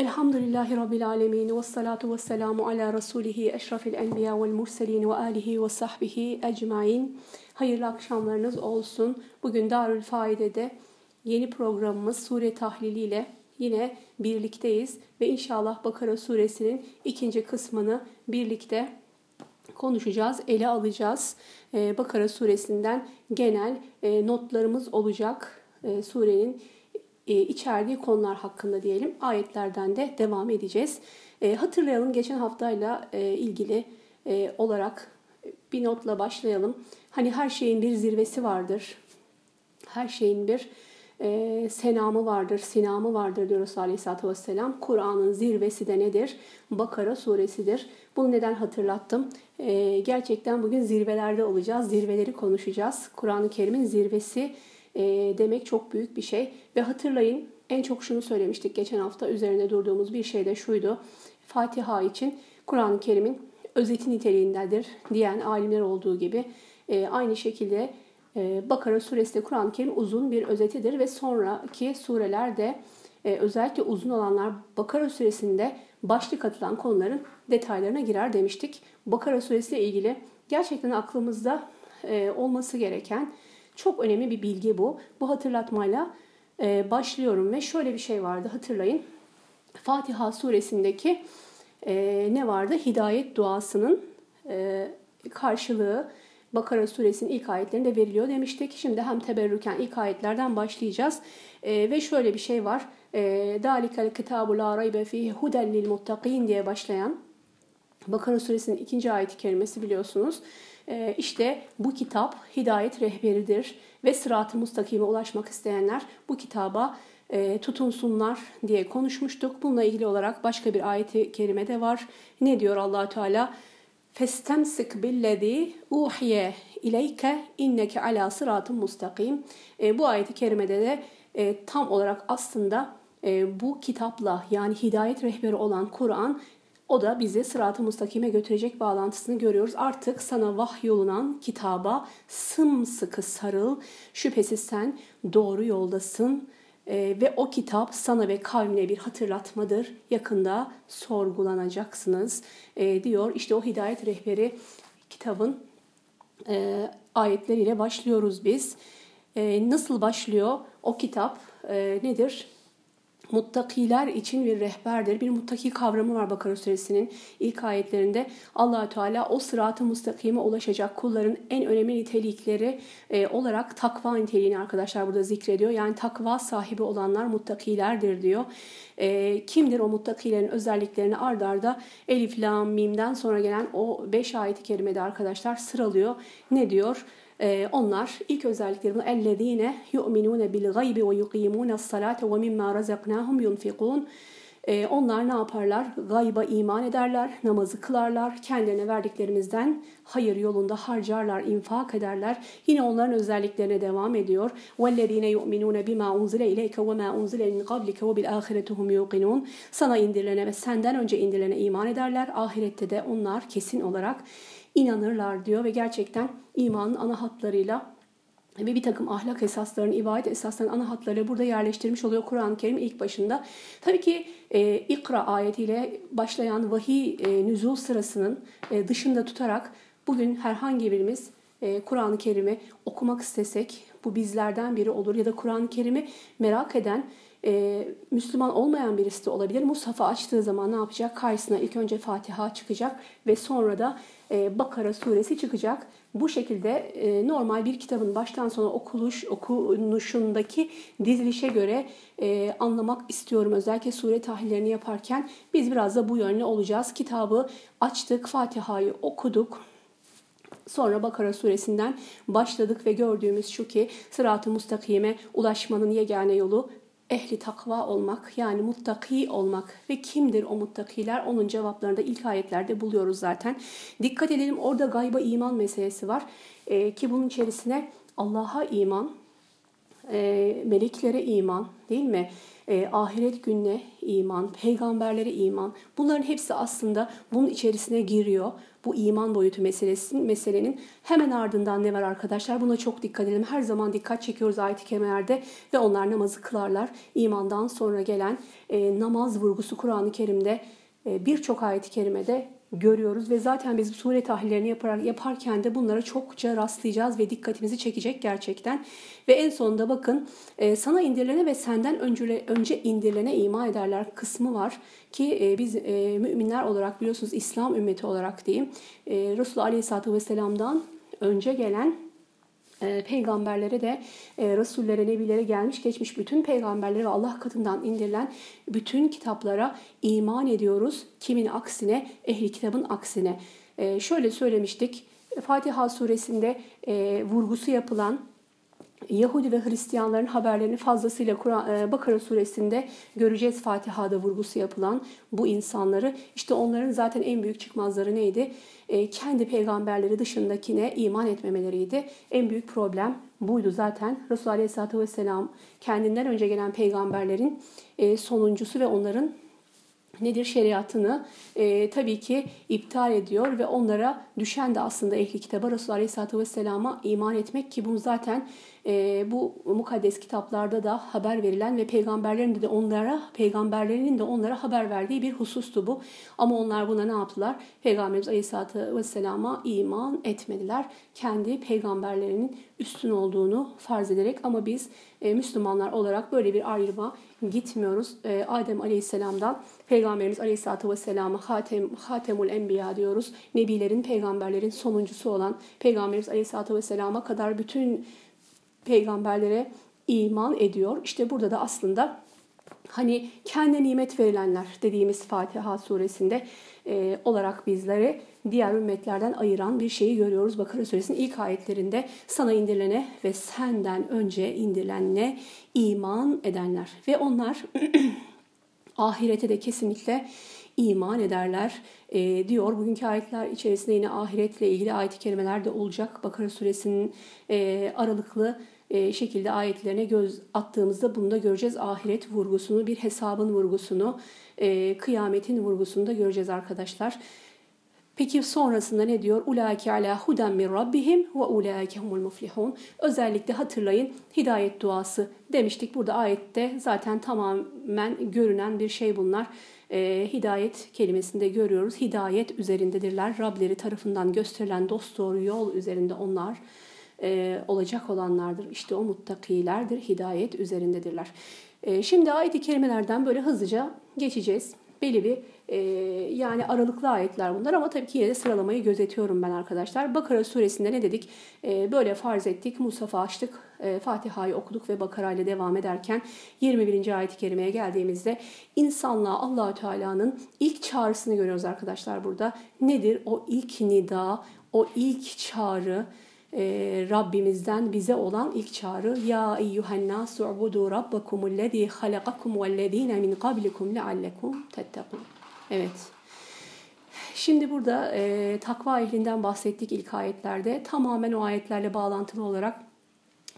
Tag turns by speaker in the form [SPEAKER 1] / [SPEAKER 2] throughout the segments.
[SPEAKER 1] Elhamdülillahi Rabbil alemin ve salatu ve selamu ala Resulihi eşrafil enbiya vel murselin ve alihi ve sahbihi ecmain. Hayırlı akşamlarınız olsun. Bugün Darül Faide'de yeni programımız Sure Tahlili ile yine birlikteyiz. Ve inşallah Bakara Suresinin ikinci kısmını birlikte konuşacağız, ele alacağız. Ee, Bakara Suresinden genel e, notlarımız olacak. E, surenin içerdiği konular hakkında diyelim ayetlerden de devam edeceğiz. E, hatırlayalım geçen haftayla e, ilgili e, olarak bir notla başlayalım. Hani her şeyin bir zirvesi vardır. Her şeyin bir e, senamı vardır, sinamı vardır diyor Resulü Aleyhisselatü Vesselam. Kur'an'ın zirvesi de nedir? Bakara suresidir. Bunu neden hatırlattım? E, gerçekten bugün zirvelerde olacağız. Zirveleri konuşacağız. Kur'an-ı Kerim'in zirvesi e, demek çok büyük bir şey. Ve hatırlayın en çok şunu söylemiştik geçen hafta üzerinde durduğumuz bir şey de şuydu. Fatiha için Kur'an-ı Kerim'in özeti niteliğindedir diyen alimler olduğu gibi e, aynı şekilde e, Bakara suresi de Kur'an-ı Kerim uzun bir özetidir ve sonraki surelerde e, özellikle uzun olanlar Bakara suresinde başlık atılan konuların detaylarına girer demiştik. Bakara suresiyle ilgili gerçekten aklımızda e, olması gereken çok önemli bir bilgi bu. Bu hatırlatmayla e, başlıyorum ve şöyle bir şey vardı hatırlayın. Fatiha suresindeki e, ne vardı? Hidayet duasının e, karşılığı Bakara suresinin ilk ayetlerinde veriliyor demiştik. Şimdi hem teberrüken ilk ayetlerden başlayacağız. E, ve şöyle bir şey var. Dalikel kitabu la raybe fihi huden lil diye başlayan Bakara suresinin ikinci ayeti kerimesi biliyorsunuz. E, işte bu kitap hidayet rehberidir ve sırat-ı mustakime ulaşmak isteyenler bu kitaba e, tutunsunlar diye konuşmuştuk. Bununla ilgili olarak başka bir ayeti kerime de var. Ne diyor allah Teala? Festemsik billezî uhiye ileyke inneke ala sıratın mustakim. E, bu ayeti kerimede de e, tam olarak aslında e, bu kitapla yani hidayet rehberi olan Kur'an o da bizi sırat-ı mustakime götürecek bağlantısını görüyoruz. Artık sana vahyolunan kitaba sımsıkı sarıl. Şüphesiz sen doğru yoldasın ee, ve o kitap sana ve kavmine bir hatırlatmadır. Yakında sorgulanacaksınız ee, diyor. İşte o hidayet rehberi kitabın e, ayetleriyle başlıyoruz biz. E, nasıl başlıyor o kitap? E, nedir? Muttakiler için bir rehberdir. Bir muttaki kavramı var Bakara suresinin ilk ayetlerinde. allah Teala o sıratı mustakime ulaşacak kulların en önemli nitelikleri e, olarak takva niteliğini arkadaşlar burada zikrediyor. Yani takva sahibi olanlar muttakilerdir diyor. E, kimdir o muttakilerin özelliklerini ard arda Elif, Lam, Mim'den sonra gelen o beş ayeti kerimede arkadaşlar sıralıyor. Ne diyor? Ee, onlar ilk özellikleri bu ellezine yu'minune bil gaybi ve yuqimune salate ve mimma razaknahum yunfikun. Ee, onlar ne yaparlar? Gayba iman ederler, namazı kılarlar, kendilerine verdiklerimizden hayır yolunda harcarlar, infak ederler. Yine onların özelliklerine devam ediyor. وَالَّذ۪ينَ يُؤْمِنُونَ بِمَا اُنْزِلَ اِلَيْكَ وَمَا اُنْزِلَ مِنْ قَبْلِكَ وَبِالْآخِرَةِ هُمْ يُوقِنُونَ Sana indirilene ve senden önce indirilene iman ederler. Ahirette de onlar kesin olarak inanırlar diyor ve gerçekten imanın ana hatlarıyla ve bir takım ahlak esaslarını, ibadet esaslarının ana hatlarıyla burada yerleştirmiş oluyor Kur'an-ı Kerim ilk başında. Tabii ki e, İkra ayetiyle başlayan vahiy e, nüzul sırasının e, dışında tutarak bugün herhangi birimiz e, Kur'an-ı Kerim'i okumak istesek bu bizlerden biri olur ya da Kur'an-ı Kerim'i merak eden e, Müslüman olmayan birisi de olabilir. Mushaf'ı açtığı zaman ne yapacak? Karşısına ilk önce Fatiha çıkacak ve sonra da e, Bakara suresi çıkacak. Bu şekilde e, normal bir kitabın baştan sona okuluş, okunuşundaki dizilişe göre e, anlamak istiyorum. Özellikle sure tahlillerini yaparken biz biraz da bu yönlü olacağız. Kitabı açtık, Fatiha'yı okuduk. Sonra Bakara suresinden başladık ve gördüğümüz şu ki sırat-ı mustakime ulaşmanın yegane yolu ehli takva olmak yani muttaki olmak ve kimdir o muttakiler onun cevaplarını da ilk ayetlerde buluyoruz zaten. Dikkat edelim orada gayba iman meselesi var ee, ki bunun içerisine Allah'a iman, e, meleklere iman değil mi? E, ahiret gününe iman, peygamberlere iman bunların hepsi aslında bunun içerisine giriyor. Bu iman boyutu meselesi, meselenin hemen ardından ne var arkadaşlar? Buna çok dikkat edelim. Her zaman dikkat çekiyoruz ayet-i kerimelerde ve onlar namazı kılarlar. İmandan sonra gelen e, namaz vurgusu Kur'an-ı Kerim'de e, birçok ayet-i kerimede görüyoruz ve zaten biz sure tahlillerini yapar, yaparken de bunlara çokça rastlayacağız ve dikkatimizi çekecek gerçekten. Ve en sonunda bakın e, sana indirilene ve senden önce, önce indirilene iman ederler kısmı var ki e, biz e, müminler olarak biliyorsunuz İslam ümmeti olarak diyeyim Resulullah Aleyhisselatü Vesselam'dan önce gelen e, peygamberlere de e, Resullere, Nebilere gelmiş geçmiş bütün peygamberlere ve Allah katından indirilen bütün kitaplara iman ediyoruz. Kimin aksine? Ehli kitabın aksine. E, şöyle söylemiştik. Fatiha suresinde e, vurgusu yapılan Yahudi ve Hristiyanların haberlerini fazlasıyla Kur'an, e, Bakara suresinde göreceğiz Fatiha'da vurgusu yapılan bu insanları. İşte onların zaten en büyük çıkmazları neydi? E, kendi peygamberleri dışındakine iman etmemeleriydi. En büyük problem buydu zaten. Resulullah Aleyhisselatü Vesselam kendinden önce gelen peygamberlerin e, sonuncusu ve onların nedir şeriatını e, tabii ki iptal ediyor ve onlara düşen de aslında ehli kitaba Resulullah Aleyhisselatü Vesselam'a iman etmek ki bunu zaten e, bu mukaddes kitaplarda da haber verilen ve peygamberlerin de onlara peygamberlerinin de onlara haber verdiği bir husustu bu. Ama onlar buna ne yaptılar? Peygamberimiz Aleyhisselatü Vesselam'a iman etmediler. Kendi peygamberlerinin üstün olduğunu farz ederek ama biz e, Müslümanlar olarak böyle bir ayrıma gitmiyoruz. E, Adem Aleyhisselam'dan Peygamberimiz Aleyhisselatü Vesselam'a Hatem, Hatemul Enbiya diyoruz. Nebilerin, peygamberlerin sonuncusu olan Peygamberimiz Aleyhisselatü Vesselam'a kadar bütün peygamberlere iman ediyor. İşte burada da aslında hani kendi nimet verilenler dediğimiz Fatiha suresinde e, olarak bizleri diğer ümmetlerden ayıran bir şeyi görüyoruz. Bakara suresinin ilk ayetlerinde sana indirilene ve senden önce indirilenle iman edenler ve onlar ahirete de kesinlikle iman ederler e, diyor. Bugünkü ayetler içerisinde yine ahiretle ilgili ayet-i kerimeler de olacak. Bakara suresinin e, aralıklı e, şekilde ayetlerine göz attığımızda bunu da göreceğiz. Ahiret vurgusunu, bir hesabın vurgusunu, e, kıyametin vurgusunu da göreceğiz arkadaşlar. Peki sonrasında ne diyor? Ulaike ala huden min rabbihim ve ulaike humul muflihun. Özellikle hatırlayın hidayet duası demiştik. Burada ayette zaten tamamen görünen bir şey bunlar. E, hidayet kelimesinde görüyoruz. Hidayet üzerindedirler. Rableri tarafından gösterilen dost doğru yol üzerinde onlar e, olacak olanlardır. İşte o muttakilerdir, hidayet üzerindedirler. E, şimdi ayet-i kerimelerden böyle hızlıca geçeceğiz. Belli bir e, yani aralıklı ayetler bunlar ama tabii ki yine de sıralamayı gözetiyorum ben arkadaşlar. Bakara suresinde ne dedik? E, böyle farz ettik, Musaf'ı açtık, e, Fatiha'yı okuduk ve Bakara ile devam ederken 21. ayet-i kerimeye geldiğimizde insanlığa Allahü Teala'nın ilk çağrısını görüyoruz arkadaşlar burada. Nedir o ilk nida, o ilk çağrı? e, Rabbimizden bize olan ilk çağrı Ya eyyühen nasu ubudu rabbakumullezî halakakum vellezîne min qablikum leallekum tettekûn. Evet. Şimdi burada e, takva ehlinden bahsettik ilk ayetlerde. Tamamen o ayetlerle bağlantılı olarak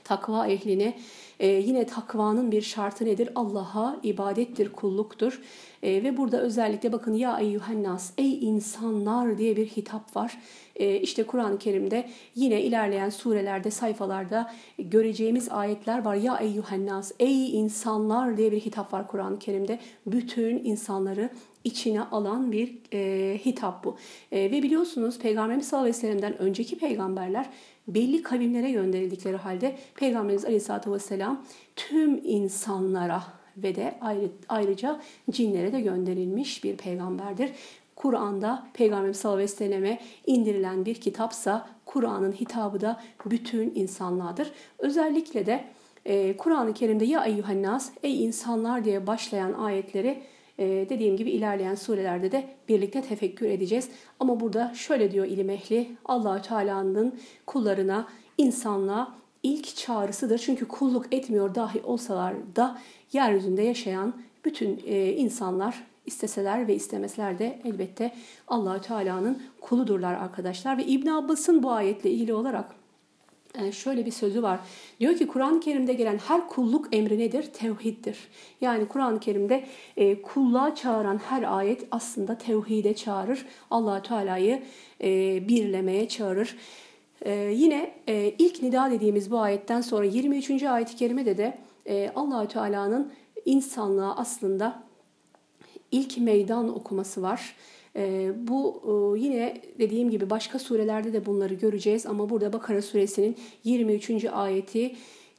[SPEAKER 1] takva ehline e, yine takvanın bir şartı nedir? Allah'a ibadettir, kulluktur. E, ve burada özellikle bakın ya eyyühennas, ey insanlar diye bir hitap var. E, işte Kur'an-ı Kerim'de yine ilerleyen surelerde, sayfalarda göreceğimiz ayetler var. Ya eyyühennas, ey insanlar diye bir hitap var Kur'an-ı Kerim'de. Bütün insanları içine alan bir e, hitap bu. E, ve biliyorsunuz Peygamberimiz sallallahu aleyhi ve sellem'den önceki peygamberler belli kavimlere gönderildikleri halde Peygamberimiz aleyhissalatü vesselam tüm insanlara ve de ayrı, ayrıca cinlere de gönderilmiş bir peygamberdir. Kur'an'da Peygamberimiz sallallahu aleyhi ve selleme indirilen bir kitapsa Kur'an'ın hitabı da bütün insanlardır. Özellikle de e, Kur'an-ı Kerim'de ya eyyühennas ey insanlar diye başlayan ayetleri e, dediğim gibi ilerleyen surelerde de birlikte tefekkür edeceğiz. Ama burada şöyle diyor ilim ehli Allahü Teala'nın kullarına, insanlığa ilk çağrısıdır. Çünkü kulluk etmiyor dahi olsalar da yeryüzünde yaşayan bütün e, insanlar isteseler ve istemeseler de elbette Allahü Teala'nın kuludurlar arkadaşlar. Ve İbn Abbas'ın bu ayetle ilgili olarak şöyle bir sözü var. Diyor ki Kur'an-ı Kerim'de gelen her kulluk emri nedir? Tevhiddir. Yani Kur'an-ı Kerim'de e, kulluğa çağıran her ayet aslında tevhide çağırır. allah Teala'yı e, birlemeye çağırır. E, yine e, ilk nida dediğimiz bu ayetten sonra 23. ayet-i kerimede de e, allah Teala'nın insanlığa aslında ilk meydan okuması var. E, bu e, yine dediğim gibi başka surelerde de bunları göreceğiz ama burada Bakara suresinin 23. ayeti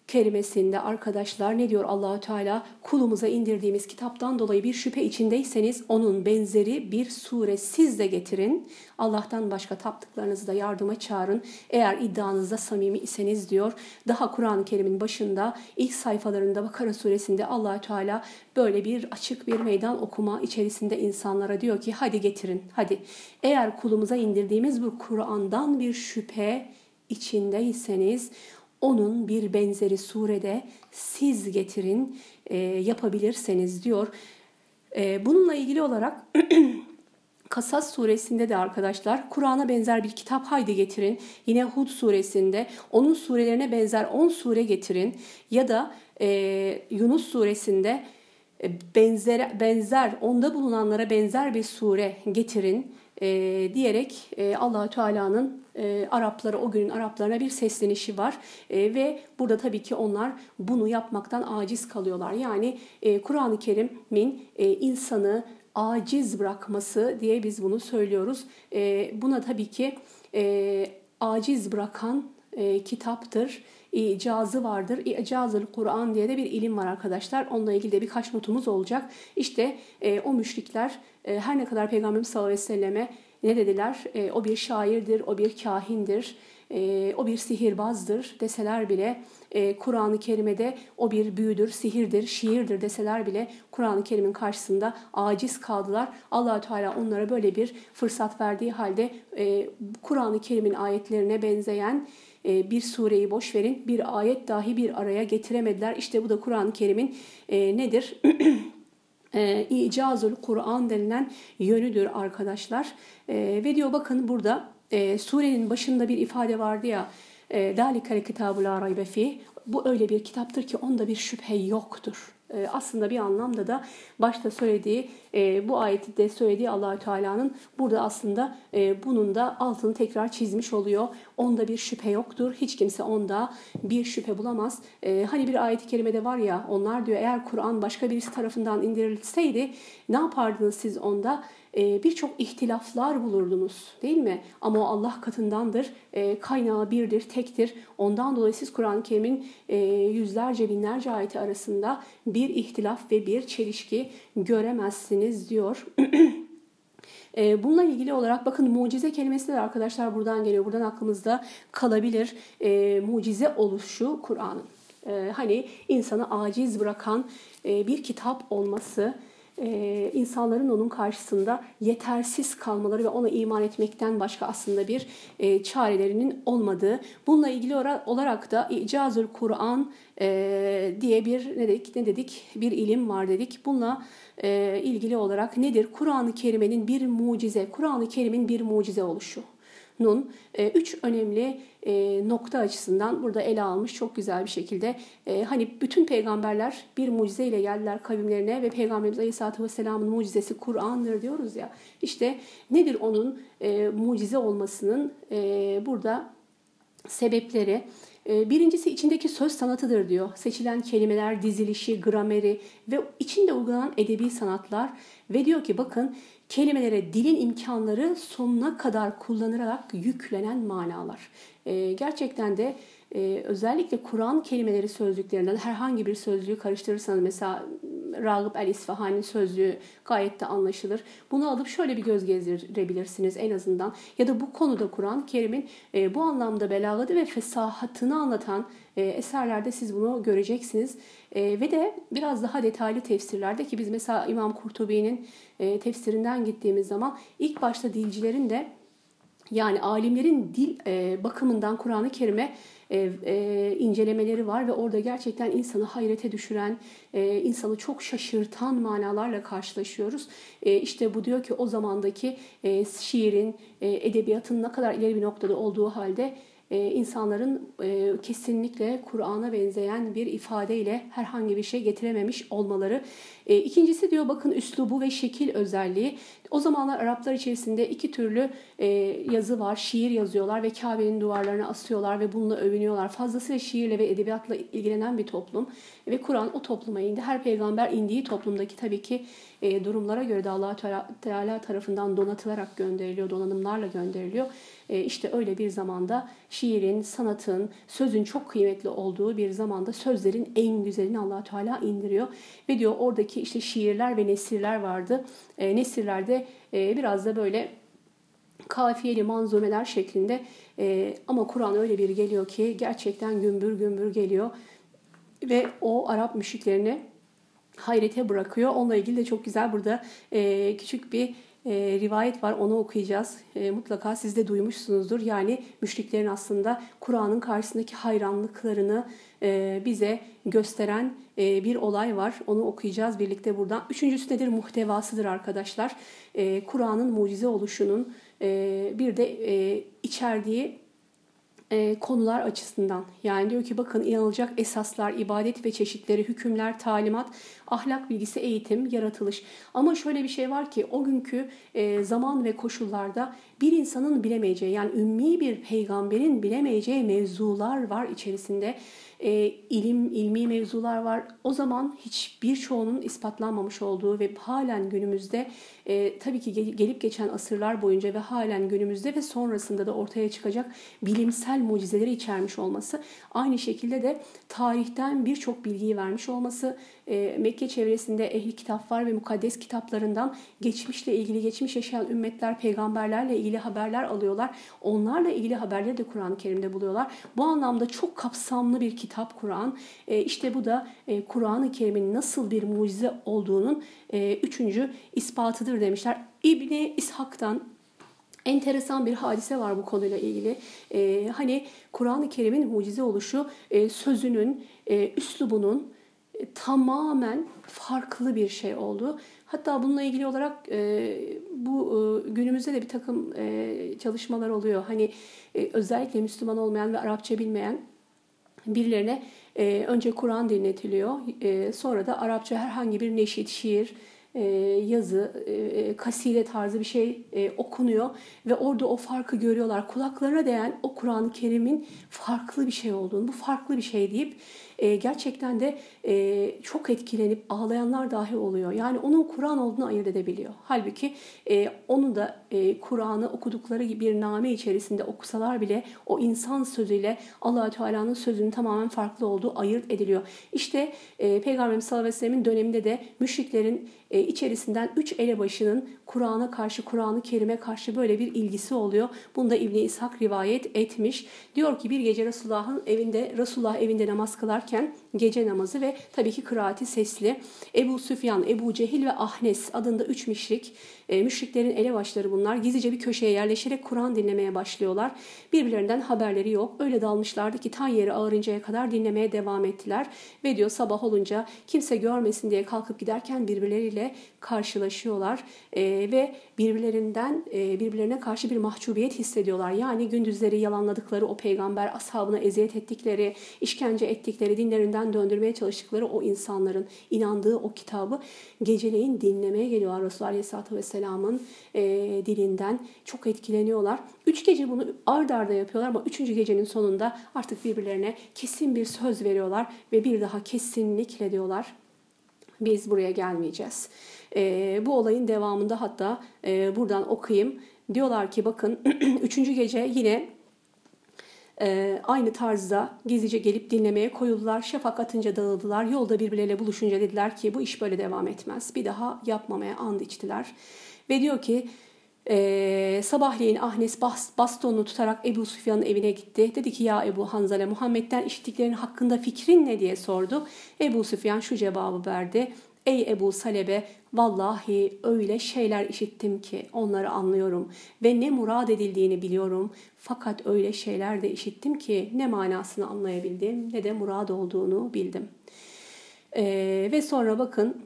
[SPEAKER 1] kerimesinde arkadaşlar ne diyor Allahü Teala? Kulumuza indirdiğimiz kitaptan dolayı bir şüphe içindeyseniz onun benzeri bir sure siz de getirin. Allah'tan başka taptıklarınızı da yardıma çağırın. Eğer iddianızda samimi iseniz diyor. Daha Kur'an-ı Kerim'in başında ilk sayfalarında Bakara suresinde Allahü Teala böyle bir açık bir meydan okuma içerisinde insanlara diyor ki hadi getirin hadi. Eğer kulumuza indirdiğimiz bu Kur'an'dan bir şüphe içindeyseniz onun bir benzeri surede siz getirin e, yapabilirseniz diyor. E, bununla ilgili olarak Kasas suresinde de arkadaşlar Kur'an'a benzer bir kitap haydi getirin. Yine Hud suresinde onun surelerine benzer 10 sure getirin. Ya da e, Yunus suresinde e, benzer, benzer onda bulunanlara benzer bir sure getirin e, diyerek e, Allahü Teala'nın e, Araplara o günün Araplarına bir seslenişi var e, ve burada tabii ki onlar bunu yapmaktan aciz kalıyorlar. Yani e, Kur'an-ı Kerim'in e, insanı aciz bırakması diye biz bunu söylüyoruz. E, buna tabii ki e, aciz bırakan e, kitaptır icazı vardır. İcazıl Kur'an diye de bir ilim var arkadaşlar. Onunla ilgili de birkaç notumuz olacak. İşte e, o müşrikler e, her ne kadar Peygamberimiz sallallahu aleyhi ve selleme ne dediler? E, o bir şairdir, o bir kahindir, e, o bir sihirbazdır deseler bile e, Kur'an-ı Kerim'de o bir büyüdür, sihirdir, şiirdir deseler bile Kur'an-ı Kerim'in karşısında aciz kaldılar. allah Teala onlara böyle bir fırsat verdiği halde e, Kur'an-ı Kerim'in ayetlerine benzeyen e, bir sureyi boş verin bir ayet dahi bir araya getiremediler. İşte bu da Kur'an-ı Kerim'in e, nedir? e, Kur'an denilen yönüdür arkadaşlar. E, ve diyor bakın burada e, surenin başında bir ifade vardı ya Dalikal kitabul raybe fi. Bu öyle bir kitaptır ki onda bir şüphe yoktur. E, aslında bir anlamda da başta söylediği e, bu ayeti de söylediği Allahü Teala'nın burada aslında e, bunun da altını tekrar çizmiş oluyor. Onda bir şüphe yoktur. Hiç kimse onda bir şüphe bulamaz. Hani bir ayet-i kerimede var ya onlar diyor eğer Kur'an başka birisi tarafından indirilseydi ne yapardınız siz onda? E, birçok ihtilaflar bulurdunuz değil mi? Ama o Allah katındandır, e, kaynağı birdir, tektir. Ondan dolayı siz Kur'an-ı Kerim'in e, yüzlerce binlerce ayeti arasında bir ihtilaf ve bir çelişki göremezsiniz diyor. Bununla ilgili olarak bakın mucize kelimesi de arkadaşlar buradan geliyor. Buradan aklımızda kalabilir. E, mucize oluşu Kur'an'ın. E, hani insanı aciz bırakan e, bir kitap olması, e, insanların onun karşısında yetersiz kalmaları ve ona iman etmekten başka aslında bir e, çarelerinin olmadığı. Bununla ilgili olarak da İcazül Kur'an e, diye bir ne dedik, ne dedik bir ilim var dedik. Bununla e, ilgili olarak nedir? Kur'an-ı Kerim'in bir mucize, Kur'an-ı Kerim'in bir mucize oluşu. Nun e, üç önemli e, nokta açısından burada ele almış çok güzel bir şekilde. E, hani bütün peygamberler bir mucize ile geldiler kavimlerine ve Peygamberimiz Aleyhisselatü Vesselam'ın mucizesi Kur'an'dır diyoruz ya. İşte nedir onun mucize olmasının burada sebepleri? Birincisi içindeki söz sanatıdır diyor. Seçilen kelimeler, dizilişi, grameri ve içinde uygulanan edebi sanatlar ve diyor ki bakın kelimelere dilin imkanları sonuna kadar kullanılarak yüklenen manalar. E, gerçekten de e, özellikle Kur'an kelimeleri sözlüklerinden herhangi bir sözlüğü karıştırırsanız mesela Ragıp el İsfahani sözlüğü gayet de anlaşılır. Bunu alıp şöyle bir göz gezdirebilirsiniz en azından. Ya da bu konuda Kur'an Kerim'in e, bu anlamda belagadı ve fesahatını anlatan eserlerde siz bunu göreceksiniz. E, ve de biraz daha detaylı tefsirlerde ki biz mesela İmam Kurtubi'nin e, tefsirinden gittiğimiz zaman ilk başta dilcilerin de yani alimlerin dil e, bakımından Kur'an-ı Kerim'e e, incelemeleri var ve orada gerçekten insanı hayrete düşüren, insanı çok şaşırtan manalarla karşılaşıyoruz. E, işte bu diyor ki o zamandaki şiirin, edebiyatın ne kadar ileri bir noktada olduğu halde insanların e, kesinlikle Kur'an'a benzeyen bir ifadeyle herhangi bir şey getirememiş olmaları. E, ikincisi diyor bakın üslubu ve şekil özelliği. O zamanlar Araplar içerisinde iki türlü e, yazı var. Şiir yazıyorlar ve Kabe'nin duvarlarına asıyorlar ve bununla övünüyorlar. Fazlasıyla şiirle ve edebiyatla ilgilenen bir toplum. Ve Kur'an o topluma indi. Her peygamber indiği toplumdaki tabii ki e, durumlara göre de allah Teala tarafından donatılarak gönderiliyor, donanımlarla gönderiliyor. E, işte öyle bir zamanda şiirin, sanatın, sözün çok kıymetli olduğu bir zamanda sözlerin en güzelini allah Teala indiriyor. Ve diyor oradaki işte şiirler ve nesirler vardı. E, nesirlerde biraz da böyle kafiyeli manzumeler şeklinde e, ama Kur'an öyle bir geliyor ki gerçekten gümbür gümbür geliyor ve o Arap müşriklerini hayrete bırakıyor. Onunla ilgili de çok güzel burada e, küçük bir e, rivayet var onu okuyacağız. E, mutlaka siz de duymuşsunuzdur. Yani müşriklerin aslında Kur'an'ın karşısındaki hayranlıklarını bize gösteren e, bir olay var. Onu okuyacağız birlikte buradan. Üçüncüsü nedir? Muhtevasıdır arkadaşlar. E, Kur'an'ın mucize oluşunun e, bir de e, içerdiği e, konular açısından. Yani diyor ki bakın inanılacak esaslar, ibadet ve çeşitleri, hükümler, talimat, ahlak bilgisi, eğitim, yaratılış. Ama şöyle bir şey var ki o günkü e, zaman ve koşullarda bir insanın bilemeyeceği yani ümmi bir peygamberin bilemeyeceği mevzular var içerisinde e, ilim, ilmi mevzular var. O zaman hiçbir çoğunun ispatlanmamış olduğu ve halen günümüzde e, tabii ki gelip geçen asırlar boyunca ve halen günümüzde ve sonrasında da ortaya çıkacak bilimsel mucizeleri içermiş olması. Aynı şekilde de tarihten birçok bilgiyi vermiş olması, e, Mekke çevresinde ehli kitaplar ve mukaddes kitaplarından geçmişle ilgili, geçmiş yaşayan ümmetler, peygamberlerle ilgili haberler alıyorlar. Onlarla ilgili haberleri de Kur'an-ı Kerim'de buluyorlar. Bu anlamda çok kapsamlı bir kitap Kur'an. E, işte bu da e, Kur'an-ı Kerim'in nasıl bir mucize olduğunun e, üçüncü ispatıdır demişler. İbni İshak'tan enteresan bir hadise var bu konuyla ilgili. Ee, hani Kur'an-ı Kerim'in mucize oluşu e, sözünün, e, üslubunun tamamen farklı bir şey oldu. Hatta bununla ilgili olarak e, bu e, günümüzde de bir takım e, çalışmalar oluyor. Hani e, özellikle Müslüman olmayan ve Arapça bilmeyen birilerine e, önce Kur'an dinletiliyor. E, sonra da Arapça herhangi bir neşit, şiir, e, yazı, e, kaside tarzı bir şey e, okunuyor ve orada o farkı görüyorlar. Kulaklarına değen o Kur'an-ı Kerim'in farklı bir şey olduğunu, bu farklı bir şey deyip e, gerçekten de e, çok etkilenip ağlayanlar dahi oluyor. Yani onun Kur'an olduğunu ayırt edebiliyor. Halbuki e, onu da e, Kur'an'ı okudukları bir name içerisinde okusalar bile o insan sözüyle allah Teala'nın sözünün tamamen farklı olduğu ayırt ediliyor. İşte e, Peygamberimiz sallallahu aleyhi ve sellemin döneminde de müşriklerin e, içerisinden üç elebaşının Kur'an'a karşı, Kur'an-ı Kerim'e karşı böyle bir ilgisi oluyor. Bunu da İbni İshak rivayet etmiş. Diyor ki bir gece Resulullah'ın evinde, Resulullah evinde namaz kılarken can. Gece namazı ve tabii ki kıraati sesli. Ebu Süfyan, Ebu Cehil ve Ahnes adında üç müşrik, e, müşriklerin elebaşları bunlar. Gizlice bir köşeye yerleşerek Kur'an dinlemeye başlıyorlar. Birbirlerinden haberleri yok. Öyle dalmışlardı ki tan yeri ağırıncaya kadar dinlemeye devam ettiler. Ve diyor sabah olunca kimse görmesin diye kalkıp giderken birbirleriyle karşılaşıyorlar. E, ve birbirlerinden e, birbirlerine karşı bir mahcubiyet hissediyorlar. Yani gündüzleri yalanladıkları o peygamber ashabına eziyet ettikleri, işkence ettikleri, dinlerinden döndürmeye çalıştıkları o insanların inandığı o kitabı geceleyin dinlemeye geliyorlar Resulullah Aleyhisselatü Vesselam'ın e, dilinden. Çok etkileniyorlar. Üç gece bunu ard arda yapıyorlar ama üçüncü gecenin sonunda artık birbirlerine kesin bir söz veriyorlar ve bir daha kesinlikle diyorlar biz buraya gelmeyeceğiz. E, bu olayın devamında hatta e, buradan okuyayım. Diyorlar ki bakın üçüncü gece yine e, aynı tarzda gizlice gelip dinlemeye koyuldular. Şafak atınca dağıldılar. Yolda birbirleriyle buluşunca dediler ki bu iş böyle devam etmez. Bir daha yapmamaya and içtiler. Ve diyor ki ee, sabahleyin Ahnes bastonunu tutarak Ebu Süfyan'ın evine gitti. Dedi ki ya Ebu Hanzale Muhammed'den işittiklerin hakkında fikrin ne diye sordu. Ebu Süfyan şu cevabı verdi. Ey Ebu Salebe vallahi öyle şeyler işittim ki onları anlıyorum ve ne murad edildiğini biliyorum. Fakat öyle şeyler de işittim ki ne manasını anlayabildim ne de murad olduğunu bildim. Ee, ve sonra bakın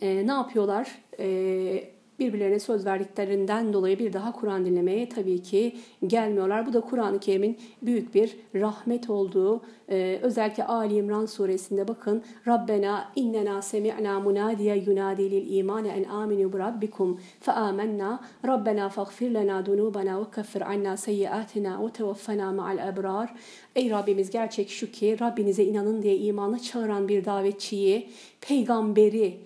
[SPEAKER 1] e, ne yapıyorlar? E, birbirlerine söz verdiklerinden dolayı bir daha Kur'an dinlemeye tabii ki gelmiyorlar. Bu da Kur'an-ı Kerim'in büyük bir rahmet olduğu e, özellikle Ali İmran suresinde bakın Rabbena innena semi'na munadiye yunadi lil imane en aminu bi rabbikum fe amennâ Rabbena faghfir lena dunubana ve keffir anna seyyiatina ve tevaffena ma'al ebrar Ey Rabbimiz gerçek şu ki Rabbinize inanın diye imana çağıran bir davetçiyi, peygamberi,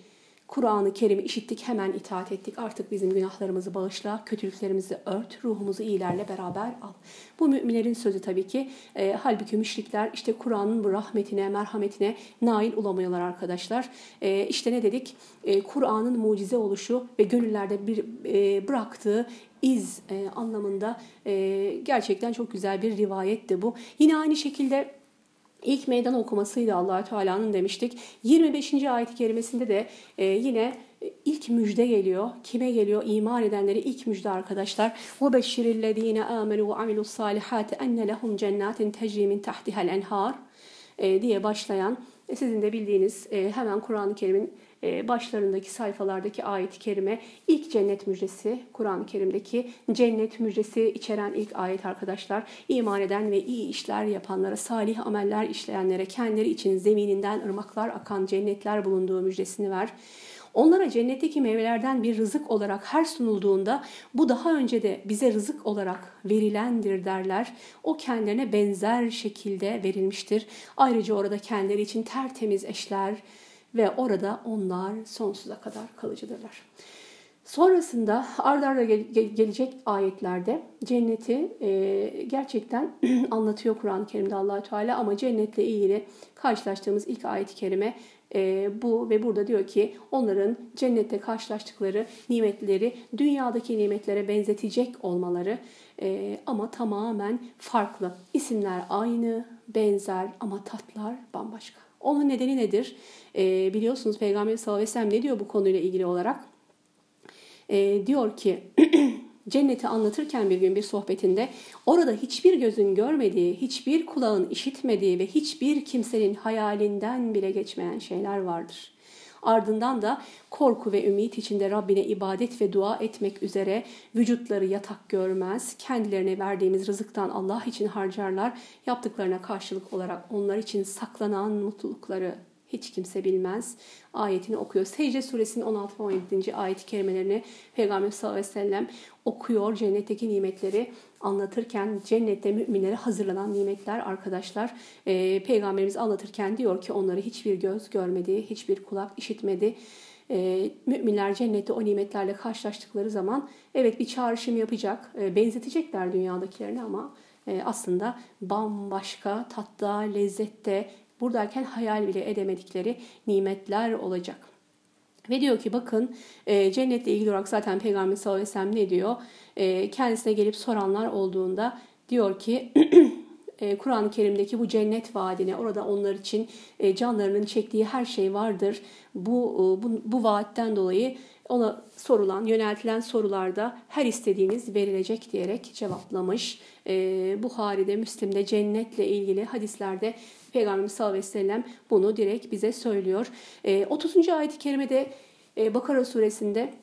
[SPEAKER 1] Kur'an-ı Kerim'i işittik hemen itaat ettik. Artık bizim günahlarımızı bağışla, kötülüklerimizi ört, ruhumuzu iyilerle beraber al. Bu müminlerin sözü tabii ki. E, halbuki müşrikler işte Kur'an'ın bu rahmetine, merhametine nail olamıyorlar arkadaşlar. E, işte ne dedik? E, Kur'an'ın mucize oluşu ve gönüllerde bir e, bıraktığı iz e, anlamında e, gerçekten çok güzel bir rivayetti bu. Yine aynı şekilde İlk meydan okumasıydı allah Teala'nın demiştik. 25. ayet-i kerimesinde de e, yine ilk müjde geliyor. Kime geliyor? İman edenleri ilk müjde arkadaşlar. وَبَشِّرِ الَّذ۪ينَ آمَنُوا وَعَمِلُوا الصَّالِحَاتِ اَنَّ لَهُمْ جَنَّاتٍ تَجْرِي مِنْ تَحْتِهَا الْاَنْهَارِ diye başlayan e, sizin de bildiğiniz e, hemen Kur'an-ı Kerim'in e, başlarındaki sayfalardaki ayet-i kerime ilk cennet müjdesi Kur'an-ı Kerim'deki cennet müjdesi içeren ilk ayet arkadaşlar. İman eden ve iyi işler yapanlara, salih ameller işleyenlere kendileri için zemininden ırmaklar akan cennetler bulunduğu müjdesini ver. Onlara cennetteki meyvelerden bir rızık olarak her sunulduğunda bu daha önce de bize rızık olarak verilendir derler. O kendilerine benzer şekilde verilmiştir. Ayrıca orada kendileri için tertemiz eşler, ve orada onlar sonsuza kadar kalıcıdırlar. Sonrasında ardarda gel- gelecek ayetlerde cenneti e, gerçekten anlatıyor Kur'an-ı Kerim'de allah Teala ama cennetle ilgili karşılaştığımız ilk ayet-i kerime e, bu ve burada diyor ki onların cennette karşılaştıkları nimetleri dünyadaki nimetlere benzetecek olmaları e, ama tamamen farklı. İsimler aynı, benzer ama tatlar bambaşka. Onun nedeni nedir? E, biliyorsunuz Peygamber sallallahu aleyhi ve sellem ne diyor bu konuyla ilgili olarak? E, diyor ki cenneti anlatırken bir gün bir sohbetinde orada hiçbir gözün görmediği, hiçbir kulağın işitmediği ve hiçbir kimsenin hayalinden bile geçmeyen şeyler vardır. Ardından da korku ve ümit içinde Rabbine ibadet ve dua etmek üzere vücutları yatak görmez, kendilerine verdiğimiz rızıktan Allah için harcarlar, yaptıklarına karşılık olarak onlar için saklanan mutlulukları hiç kimse bilmez ayetini okuyor. Secde suresinin 16 ve 17. ayet-i kerimelerini Peygamber sallallahu aleyhi ve sellem okuyor. Cennetteki nimetleri anlatırken cennette müminlere hazırlanan nimetler arkadaşlar. E, Peygamberimiz anlatırken diyor ki onları hiçbir göz görmedi, hiçbir kulak işitmedi. E, müminler cennette o nimetlerle karşılaştıkları zaman evet bir çağrışım yapacak, e, benzetecekler dünyadakilerini ama e, aslında bambaşka tatta, lezzette, buradayken hayal bile edemedikleri nimetler olacak. Ve diyor ki bakın e, cennetle ilgili olarak zaten Peygamber sallallahu aleyhi ve sellem ne diyor? E, kendisine gelip soranlar olduğunda diyor ki e, Kur'an-ı Kerim'deki bu cennet vaadine orada onlar için e, canlarının çektiği her şey vardır. Bu, e, bu, bu vaatten dolayı ona sorulan, yöneltilen sorularda her istediğiniz verilecek diyerek cevaplamış. E, Buhari'de, Müslim'de cennetle ilgili hadislerde Peygamberimiz sallallahu aleyhi ve sellem bunu direkt bize söylüyor. E, 30. ayet-i kerimede e, Bakara suresinde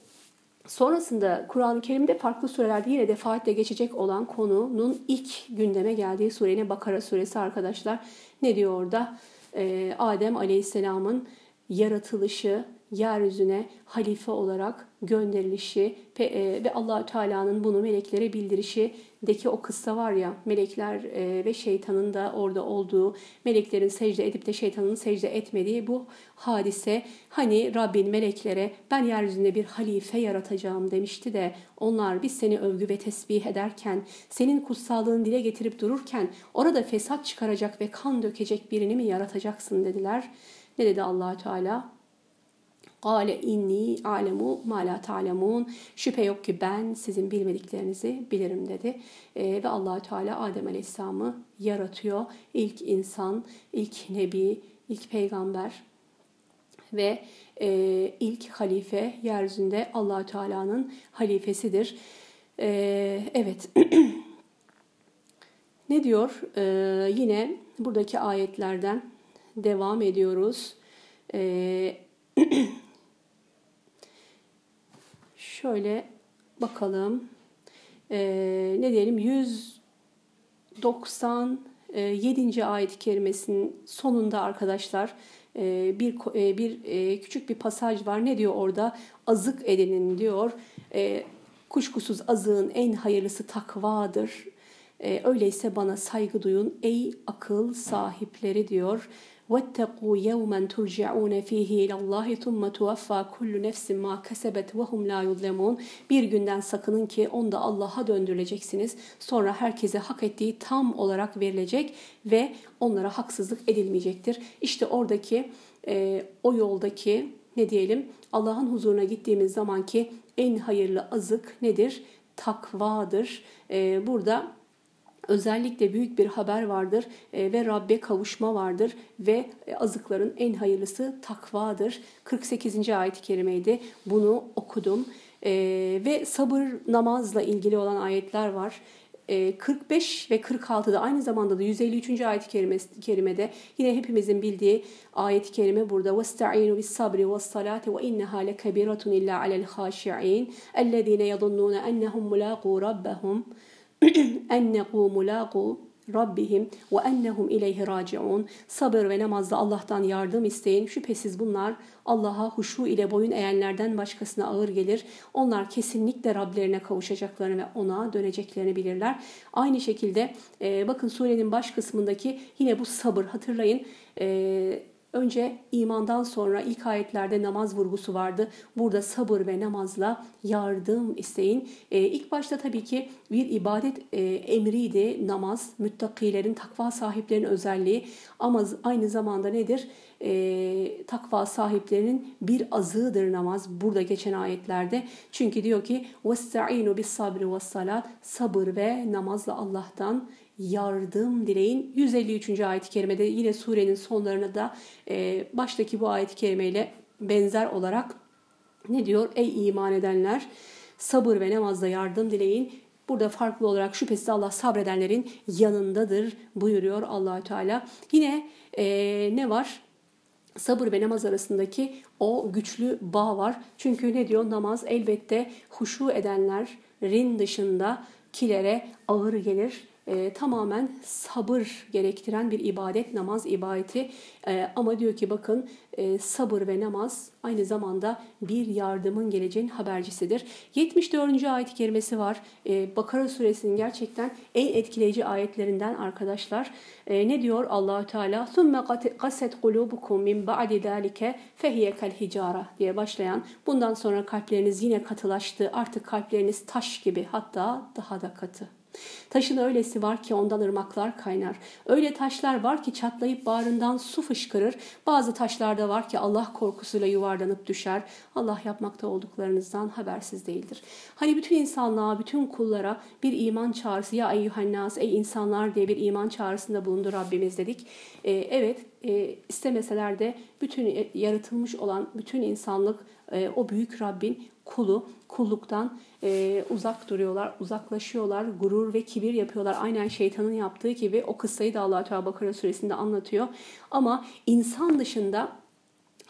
[SPEAKER 1] Sonrasında Kur'an-ı Kerim'de farklı surelerde yine defaatle geçecek olan konunun ilk gündeme geldiği sure Bakara suresi arkadaşlar. Ne diyor orada? Ee, Adem Aleyhisselam'ın yaratılışı, yeryüzüne halife olarak gönderilişi e, ve allah Teala'nın bunu meleklere bildirişi deki o kıssa var ya melekler e, ve şeytanın da orada olduğu meleklerin secde edip de şeytanın secde etmediği bu hadise hani Rabbin meleklere ben yeryüzünde bir halife yaratacağım demişti de onlar biz seni övgü ve tesbih ederken senin kutsallığını dile getirip dururken orada fesat çıkaracak ve kan dökecek birini mi yaratacaksın dediler. Ne dedi allah Teala? Kale inni alemu ma la ta'lemun. Şüphe yok ki ben sizin bilmediklerinizi bilirim dedi. E, ve allah Teala Adem Aleyhisselam'ı yaratıyor. İlk insan, ilk nebi, ilk peygamber ve e, ilk halife yeryüzünde allah Teala'nın halifesidir. E, evet. ne diyor? E, yine buradaki ayetlerden devam ediyoruz. E, şöyle bakalım. Ee, ne diyelim 197. ayet-i kerimesinin sonunda arkadaşlar e, bir e, bir e, küçük bir pasaj var. Ne diyor orada? Azık edinin diyor. Kuşkusuz azığın en hayırlısı takvadır. Öyleyse bana saygı duyun ey akıl sahipleri diyor. وَاتَّقُوا يَوْمًا تُرْجَعُونَ ف۪يهِ اِلَى اللّٰهِ ثُمَّ تُوَفَّى كُلُّ نَفْسٍ مَا كَسَبَتْ وَهُمْ لَا يُظْلَمُونَ Bir günden sakının ki onda Allah'a döndürüleceksiniz. Sonra herkese hak ettiği tam olarak verilecek ve onlara haksızlık edilmeyecektir. İşte oradaki e, o yoldaki ne diyelim Allah'ın huzuruna gittiğimiz zamanki en hayırlı azık nedir? Takvadır. E, burada özellikle büyük bir haber vardır e, ve Rabbe kavuşma vardır ve e, azıkların en hayırlısı takvadır. 48. ayet-i kerimeydi. Bunu okudum. E, ve sabır namazla ilgili olan ayetler var. 45 ve 46'da aynı zamanda da 153. ayet-i kerimede yine hepimizin bildiği ayet-i kerime burada وَاسْتَعِينُوا بِالصَّبْرِ وَالصَّلَاةِ وَاِنَّهَا لَكَبِيرَةٌ اِلَّا عَلَى الْخَاشِعِينَ الَّذ۪ينَ يَظُنُّونَ اَنَّهُمْ مُلَاقُوا رَبَّهُمْ ennehu mulaqu Rabbihim ve ennehum ileyhi raciun. Sabır ve namazda Allah'tan yardım isteyin. Şüphesiz bunlar Allah'a huşu ile boyun eğenlerden başkasına ağır gelir. Onlar kesinlikle Rablerine kavuşacaklarını ve ona döneceklerini bilirler. Aynı şekilde bakın surenin baş kısmındaki yine bu sabır hatırlayın. E, Önce imandan sonra ilk ayetlerde namaz vurgusu vardı. Burada sabır ve namazla yardım isteyin. Ee, ilk başta tabii ki bir ibadet e, emriydi namaz. Müttakilerin, takva sahiplerinin özelliği. Ama aynı zamanda nedir? E, takva sahiplerinin bir azığıdır namaz. Burada geçen ayetlerde. Çünkü diyor ki وَاسْتَعِينُ بِالصَّبْرِ وَالصَّلَاةِ Sabır ve namazla Allah'tan yardım dileyin. 153. ayet-i kerimede yine surenin sonlarına da e, baştaki bu ayet-i kerimeyle benzer olarak ne diyor? Ey iman edenler sabır ve namazda yardım dileyin. Burada farklı olarak şüphesiz Allah sabredenlerin yanındadır buyuruyor Allahü Teala. Yine e, ne var? Sabır ve namaz arasındaki o güçlü bağ var. Çünkü ne diyor? Namaz elbette huşu edenlerin dışında kilere ağır gelir e, tamamen sabır gerektiren bir ibadet, namaz ibadeti. E, ama diyor ki bakın e, sabır ve namaz aynı zamanda bir yardımın geleceğin habercisidir. 74. ayet-i kerimesi var. E, Bakara suresinin gerçekten en etkileyici ayetlerinden arkadaşlar. E, ne diyor Allahü Teala? "Summe kaset kulubukum min ba'di zalike fehiye kel diye başlayan. Bundan sonra kalpleriniz yine katılaştı. Artık kalpleriniz taş gibi hatta daha da katı Taşın öylesi var ki ondan ırmaklar kaynar. Öyle taşlar var ki çatlayıp bağrından su fışkırır. Bazı taşlarda var ki Allah korkusuyla yuvarlanıp düşer. Allah yapmakta olduklarınızdan habersiz değildir. Hani bütün insanlığa, bütün kullara bir iman çağrısı ya eyyühennas ey insanlar diye bir iman çağrısında bulundu Rabbimiz dedik. Ee, evet e, istemeseler de bütün e, yaratılmış olan bütün insanlık e, o büyük Rabbin kulu, kulluktan e, uzak duruyorlar, uzaklaşıyorlar, gurur ve kibir yapıyorlar. Aynen şeytanın yaptığı gibi o kıssayı da Allah Teala Bakara suresinde anlatıyor. Ama insan dışında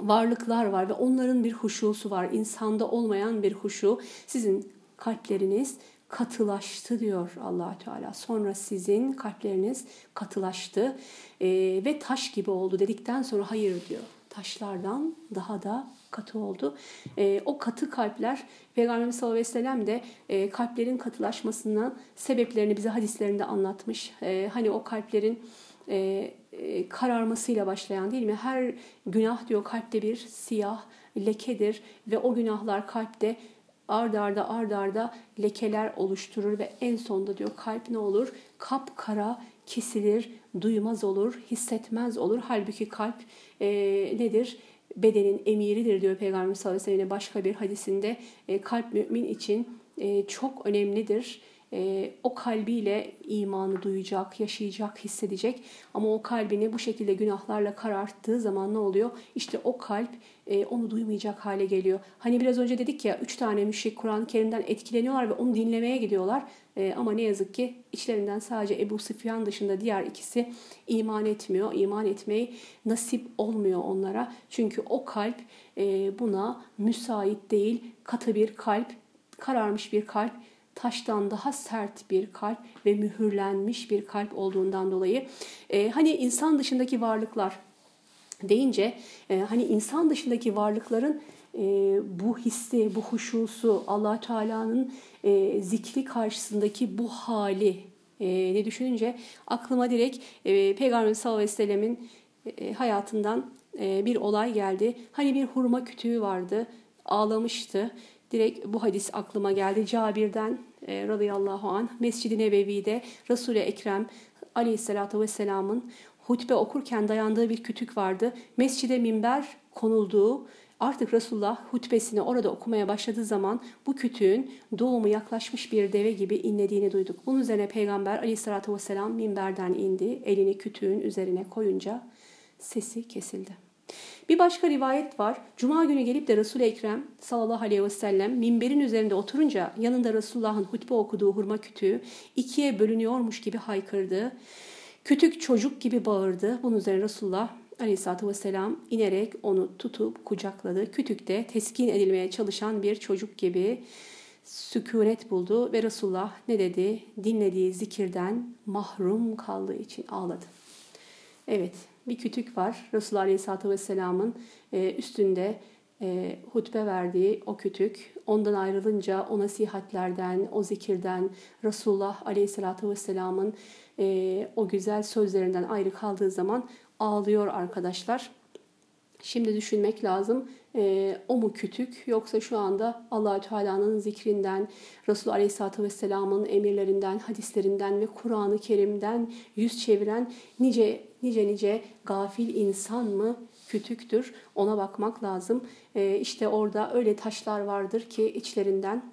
[SPEAKER 1] varlıklar var ve onların bir huşusu var. İnsanda olmayan bir huşu. Sizin kalpleriniz katılaştı diyor allah Teala. Sonra sizin kalpleriniz katılaştı e, ve taş gibi oldu dedikten sonra hayır diyor. Taşlardan daha da katı oldu. E, o katı kalpler Peygamberimiz sallallahu aleyhi ve sellem de e, kalplerin katılaşmasının sebeplerini bize hadislerinde anlatmış. E, hani o kalplerin e, e, kararmasıyla başlayan değil mi? Her günah diyor kalpte bir siyah lekedir ve o günahlar kalpte ard arda ard arda lekeler oluşturur ve en sonunda diyor kalp ne olur? Kapkara kesilir, duymaz olur, hissetmez olur. Halbuki kalp e, nedir? Bedenin emiridir diyor Peygamber sallallahu aleyhi ve sellem başka bir hadisinde. E, kalp mümin için e, çok önemlidir e, o kalbiyle imanı duyacak, yaşayacak, hissedecek. Ama o kalbini bu şekilde günahlarla kararttığı zaman ne oluyor? İşte o kalp e, onu duymayacak hale geliyor. Hani biraz önce dedik ya üç tane müşrik Kur'an-ı Kerim'den etkileniyorlar ve onu dinlemeye gidiyorlar. E, ama ne yazık ki içlerinden sadece Ebu Süfyan dışında diğer ikisi iman etmiyor. İman etmeyi nasip olmuyor onlara. Çünkü o kalp e, buna müsait değil. Katı bir kalp kararmış bir kalp taştan daha sert bir kalp ve mühürlenmiş bir kalp olduğundan dolayı e, hani insan dışındaki varlıklar deyince e, hani insan dışındaki varlıkların e, bu hissi, bu huşusu, allah Teala'nın e, zikri karşısındaki bu hali e, ne düşününce aklıma direkt e, Peygamber sallallahu aleyhi ve sellemin e, hayatından e, bir olay geldi. Hani bir hurma kütüğü vardı, ağlamıştı. Direkt bu hadis aklıma geldi. Cabir'den e, radıyallahu anh Mescid-i Nebevi'de Resul-i Ekrem aleyhissalatu vesselamın hutbe okurken dayandığı bir kütük vardı. Mescide minber konulduğu Artık Resulullah hutbesini orada okumaya başladığı zaman bu kütüğün doğumu yaklaşmış bir deve gibi inlediğini duyduk. Bunun üzerine Peygamber aleyhissalatü vesselam minberden indi. Elini kütüğün üzerine koyunca sesi kesildi. Bir başka rivayet var. Cuma günü gelip de Resul-i Ekrem sallallahu aleyhi ve sellem minberin üzerinde oturunca yanında Resulullah'ın hutbe okuduğu hurma kütüğü ikiye bölünüyormuş gibi haykırdı. Kütük çocuk gibi bağırdı. Bunun üzerine Resulullah Aleyhisselatü Vesselam inerek onu tutup kucakladı. Kütükte teskin edilmeye çalışan bir çocuk gibi sükunet buldu ve Resulullah ne dedi? Dinlediği zikirden mahrum kaldığı için ağladı. Evet bir kütük var. Resulullah Aleyhisselatü Vesselam'ın e, üstünde e, hutbe verdiği o kütük. Ondan ayrılınca o nasihatlerden, o zikirden, Resulullah Aleyhisselatü Vesselam'ın e, o güzel sözlerinden ayrı kaldığı zaman ağlıyor arkadaşlar. Şimdi düşünmek lazım. E, o mu kütük yoksa şu anda allah Teala'nın zikrinden, Resulü Aleyhisselatü Vesselam'ın emirlerinden, hadislerinden ve Kur'an-ı Kerim'den yüz çeviren nice nice nice gafil insan mı kütüktür? Ona bakmak lazım. E, işte orada öyle taşlar vardır ki içlerinden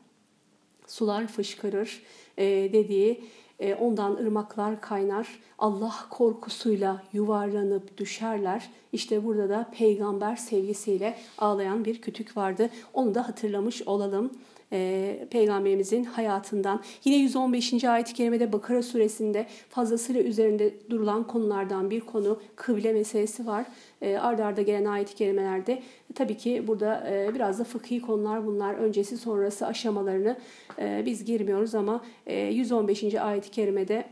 [SPEAKER 1] sular fışkırır e, dediği e, ondan ırmaklar kaynar. Allah korkusuyla yuvarlanıp düşerler. İşte burada da peygamber sevgisiyle ağlayan bir kütük vardı. Onu da hatırlamış olalım e, peygamberimizin hayatından. Yine 115. ayet-i kerimede Bakara suresinde fazlasıyla üzerinde durulan konulardan bir konu kıble meselesi var. E, arda arda gelen ayet-i kerimelerde tabii ki burada e, biraz da fıkhi konular bunlar. Öncesi sonrası aşamalarını e, biz girmiyoruz ama e, 115. ayet-i kerimede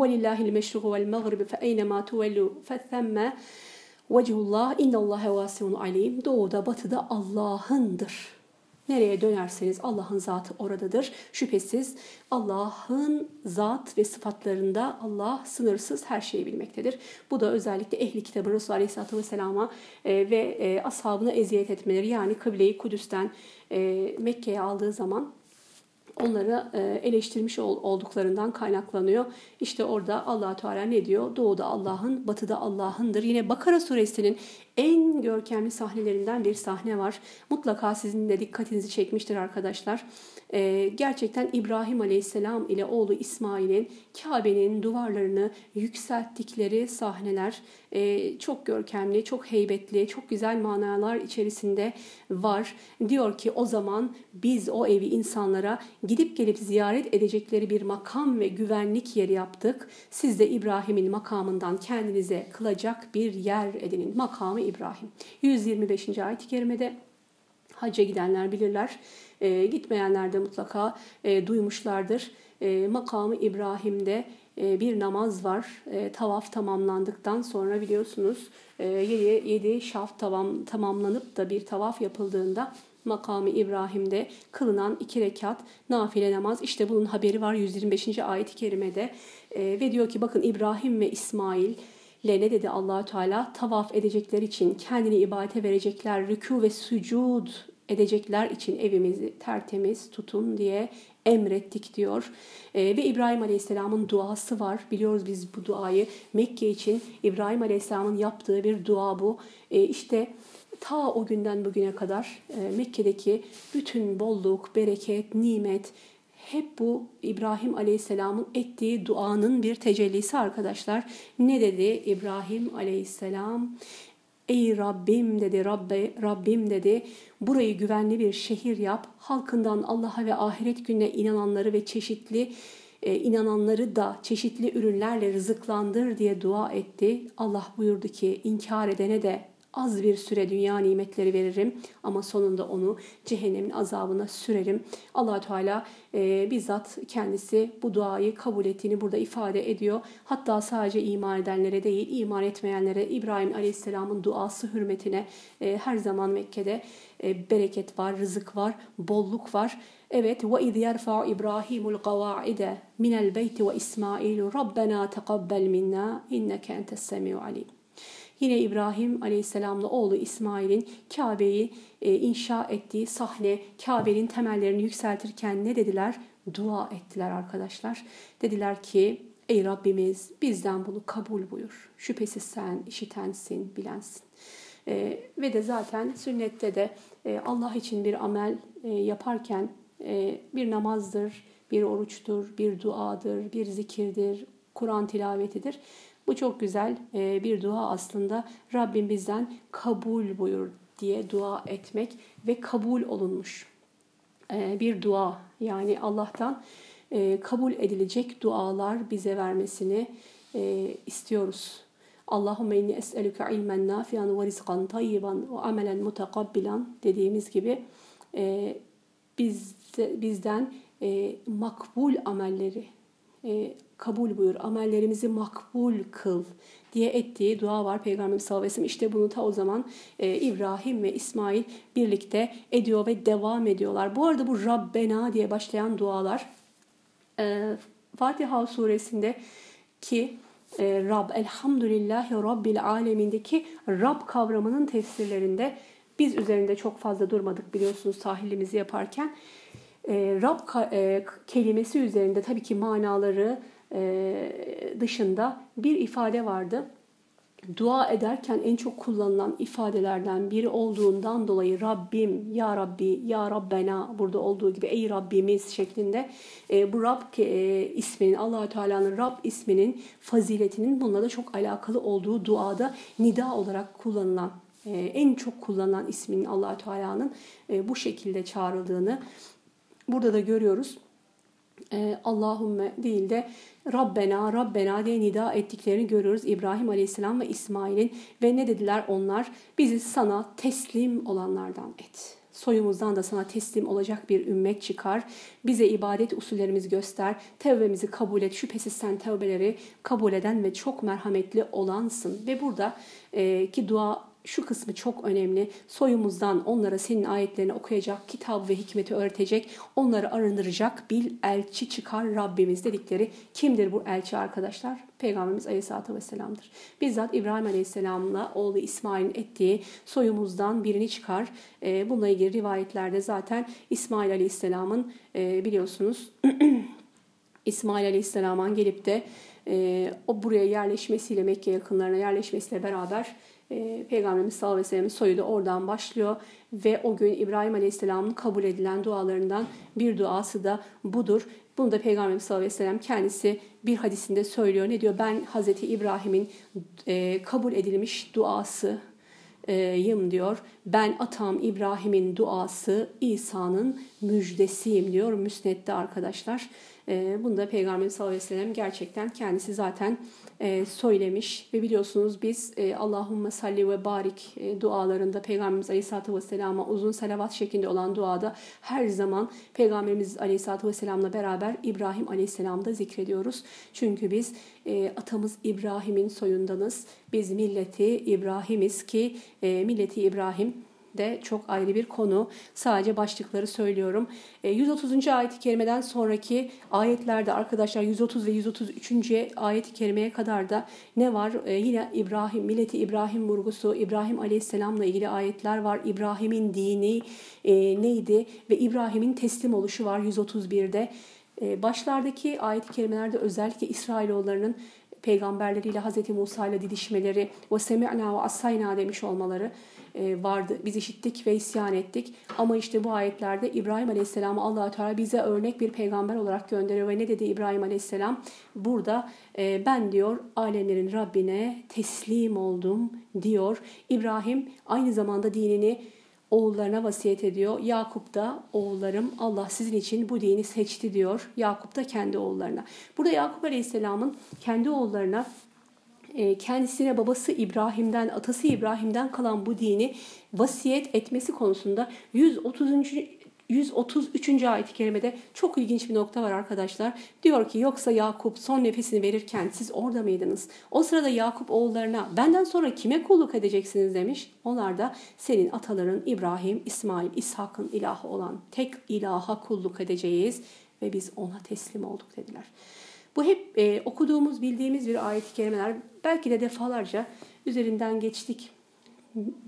[SPEAKER 1] وَلِلَّهِ الْمَشْرُقُ وَالْمَغْرِبِ فَاَيْنَمَا تُوَلُّوا فَثَّمَّ وَجْهُ inna Allah vasiun alim. Doğuda batıda Allah'ındır. Nereye dönerseniz Allah'ın zatı oradadır. Şüphesiz Allah'ın zat ve sıfatlarında Allah sınırsız her şeyi bilmektedir. Bu da özellikle ehli kitabı Resulü Aleyhisselatü Vesselam'a e, ve e, ashabına eziyet etmeleri yani kıbleyi Kudüs'ten e, Mekke'ye aldığı zaman onları e, eleştirmiş olduklarından kaynaklanıyor. İşte orada allah Teala ne diyor? Doğuda Allah'ın, batıda Allah'ındır. Yine Bakara suresinin en görkemli sahnelerinden bir sahne var. Mutlaka sizin de dikkatinizi çekmiştir arkadaşlar. Ee, gerçekten İbrahim Aleyhisselam ile oğlu İsmail'in Kabe'nin duvarlarını yükselttikleri sahneler e, çok görkemli, çok heybetli, çok güzel manalar içerisinde var. Diyor ki o zaman biz o evi insanlara gidip gelip ziyaret edecekleri bir makam ve güvenlik yeri yaptık. Siz de İbrahim'in makamından kendinize kılacak bir yer edinin. Makamı İbrahim. 125. ayet-i kerimede hacca gidenler bilirler. E, gitmeyenler de mutlaka e, duymuşlardır. E, makamı İbrahim'de e, bir namaz var. E, tavaf tamamlandıktan sonra biliyorsunuz e, 7, 7 şaf tamam, tamamlanıp da bir tavaf yapıldığında makamı İbrahim'de kılınan iki rekat nafile namaz. İşte bunun haberi var 125. ayet-i kerimede. Ve diyor ki bakın İbrahim ve İsmail ile ne dedi Allahü Teala? Tavaf edecekler için kendini ibadete verecekler, rükû ve sucud edecekler için evimizi tertemiz tutun diye emrettik diyor. E, ve İbrahim Aleyhisselam'ın duası var. Biliyoruz biz bu duayı Mekke için İbrahim Aleyhisselam'ın yaptığı bir dua bu. E, işte ta o günden bugüne kadar e, Mekke'deki bütün bolluk, bereket, nimet hep bu İbrahim Aleyhisselam'ın ettiği duanın bir tecellisi arkadaşlar. Ne dedi İbrahim Aleyhisselam? Ey Rabbim dedi, Rabbe, Rabbim dedi, burayı güvenli bir şehir yap, halkından Allah'a ve ahiret gününe inananları ve çeşitli e, inananları da çeşitli ürünlerle rızıklandır diye dua etti. Allah buyurdu ki inkar edene de Az bir süre dünya nimetleri veririm ama sonunda onu cehennemin azabına sürerim. allah Teala e, bizzat kendisi bu duayı kabul ettiğini burada ifade ediyor. Hatta sadece iman edenlere değil, iman etmeyenlere İbrahim Aleyhisselam'ın duası hürmetine e, her zaman Mekke'de e, bereket var, rızık var, bolluk var. Evet ve iz yerfa İbrahimul kavaide minel beyti ve İsmail Rabbena tekabbel minna inneke entes semiu alim. Yine İbrahim Aleyhisselam'la oğlu İsmail'in Kabe'yi e, inşa ettiği sahne, Kabe'nin temellerini yükseltirken ne dediler? Dua ettiler arkadaşlar. Dediler ki ey Rabbimiz bizden bunu kabul buyur. Şüphesiz sen işitensin, bilensin. E, ve de zaten sünnette de e, Allah için bir amel e, yaparken e, bir namazdır, bir oruçtur, bir duadır, bir zikirdir, Kur'an tilavetidir. Bu çok güzel e, bir dua aslında. Rabbim bizden kabul buyur diye dua etmek ve kabul olunmuş e, bir dua. Yani Allah'tan kabul edilecek dualar bize vermesini istiyoruz. Allahümme inni es'elüke ilmen nafiyan ve rizkan tayyiban ve amelen mutekabbilan dediğimiz gibi biz bizden e, makbul amelleri e, kabul buyur, amellerimizi makbul kıl diye ettiği dua var Peygamberimiz sallallahu aleyhi ve sellem. İşte bunu ta o zaman e, İbrahim ve İsmail birlikte ediyor ve devam ediyorlar. Bu arada bu Rabbena diye başlayan dualar e, Fatiha suresinde ki e, Rab, Elhamdülillahi Rabbil Alemindeki Rab kavramının tefsirlerinde biz üzerinde çok fazla durmadık biliyorsunuz sahilimizi yaparken. E, Rab e, kelimesi üzerinde tabii ki manaları dışında bir ifade vardı. Dua ederken en çok kullanılan ifadelerden biri olduğundan dolayı Rabbim, Ya Rabbi, Ya Rabbena burada olduğu gibi Ey Rabbimiz şeklinde e, bu Rab e, isminin, allah Teala'nın Rab isminin faziletinin bununla da çok alakalı olduğu duada nida olarak kullanılan e, en çok kullanılan isminin allah Teala'nın e, bu şekilde çağrıldığını burada da görüyoruz. E, Allahümme değil de Rabbena, Rabbena diye nida ettiklerini görüyoruz İbrahim Aleyhisselam ve İsmail'in. Ve ne dediler onlar? Bizi sana teslim olanlardan et. Soyumuzdan da sana teslim olacak bir ümmet çıkar. Bize ibadet usullerimizi göster. Tevbemizi kabul et. Şüphesiz sen tevbeleri kabul eden ve çok merhametli olansın. Ve burada e, ki dua şu kısmı çok önemli. Soyumuzdan onlara senin ayetlerini okuyacak, kitap ve hikmeti öğretecek, onları arındıracak bir elçi çıkar Rabbimiz dedikleri kimdir bu elçi arkadaşlar? Peygamberimiz Aleyhisselatü Vesselam'dır. Bizzat İbrahim Aleyhisselam'la oğlu İsmail'in ettiği soyumuzdan birini çıkar. Ee, bununla ilgili rivayetlerde zaten İsmail Aleyhisselam'ın e, biliyorsunuz İsmail Aleyhisselam'ın gelip de e, o buraya yerleşmesiyle Mekke yakınlarına yerleşmesiyle beraber e, Peygamberimiz sallallahu aleyhi ve sellem'in soyu da oradan başlıyor ve o gün İbrahim Aleyhisselam'ın kabul edilen dualarından bir duası da budur. Bunu da Peygamberimiz sallallahu aleyhi ve sellem kendisi bir hadisinde söylüyor. Ne diyor? Ben Hazreti İbrahim'in e, kabul edilmiş duası yım diyor. Ben atam İbrahim'in duası İsa'nın müjdesiyim diyor müsnette arkadaşlar. E, bunu da Peygamberimiz sallallahu aleyhi ve sellem gerçekten kendisi zaten söylemiş ve biliyorsunuz biz e, Allahümme salli ve barik e, dualarında Peygamberimiz Aleyhisselatü Vesselam'a uzun salavat şeklinde olan duada her zaman Peygamberimiz Aleyhisselatü Vesselam'la beraber İbrahim Aleyhisselam'da zikrediyoruz. Çünkü biz atamız İbrahim'in soyundanız. Biz milleti İbrahim'iz ki milleti İbrahim de çok ayrı bir konu. Sadece başlıkları söylüyorum. 130. E, ayet-i kerimeden sonraki ayetlerde arkadaşlar 130 ve 133. ayet-i kerimeye kadar da ne var? E, yine İbrahim, milleti İbrahim vurgusu, İbrahim Aleyhisselam'la ilgili ayetler var. İbrahim'in dini e, neydi? Ve İbrahim'in teslim oluşu var 131'de. Başlardaki ayet-i kerimelerde özellikle İsrailoğullarının peygamberleriyle Hz. Musa ile didişmeleri ve semi'na ve asayna demiş olmaları e, vardı. Biz işittik ve isyan ettik. Ama işte bu ayetlerde İbrahim Aleyhisselam'ı allah Teala bize örnek bir peygamber olarak gönderiyor. Ve ne dedi İbrahim Aleyhisselam? Burada e, ben diyor alemlerin Rabbine teslim oldum diyor. İbrahim aynı zamanda dinini oğullarına vasiyet ediyor. Yakup da oğullarım Allah sizin için bu dini seçti diyor. Yakup da kendi oğullarına. Burada Yakup Aleyhisselam'ın kendi oğullarına e, kendisine babası İbrahim'den, atası İbrahim'den kalan bu dini vasiyet etmesi konusunda 130. 133. ayet-i kerimede çok ilginç bir nokta var arkadaşlar. Diyor ki yoksa Yakup son nefesini verirken siz orada mıydınız? O sırada Yakup oğullarına benden sonra kime kulluk edeceksiniz demiş. Onlar da senin ataların İbrahim, İsmail, İshak'ın ilahı olan tek ilaha kulluk edeceğiz ve biz ona teslim olduk dediler. Bu hep e, okuduğumuz, bildiğimiz bir ayet-i kerimeler. Belki de defalarca üzerinden geçtik.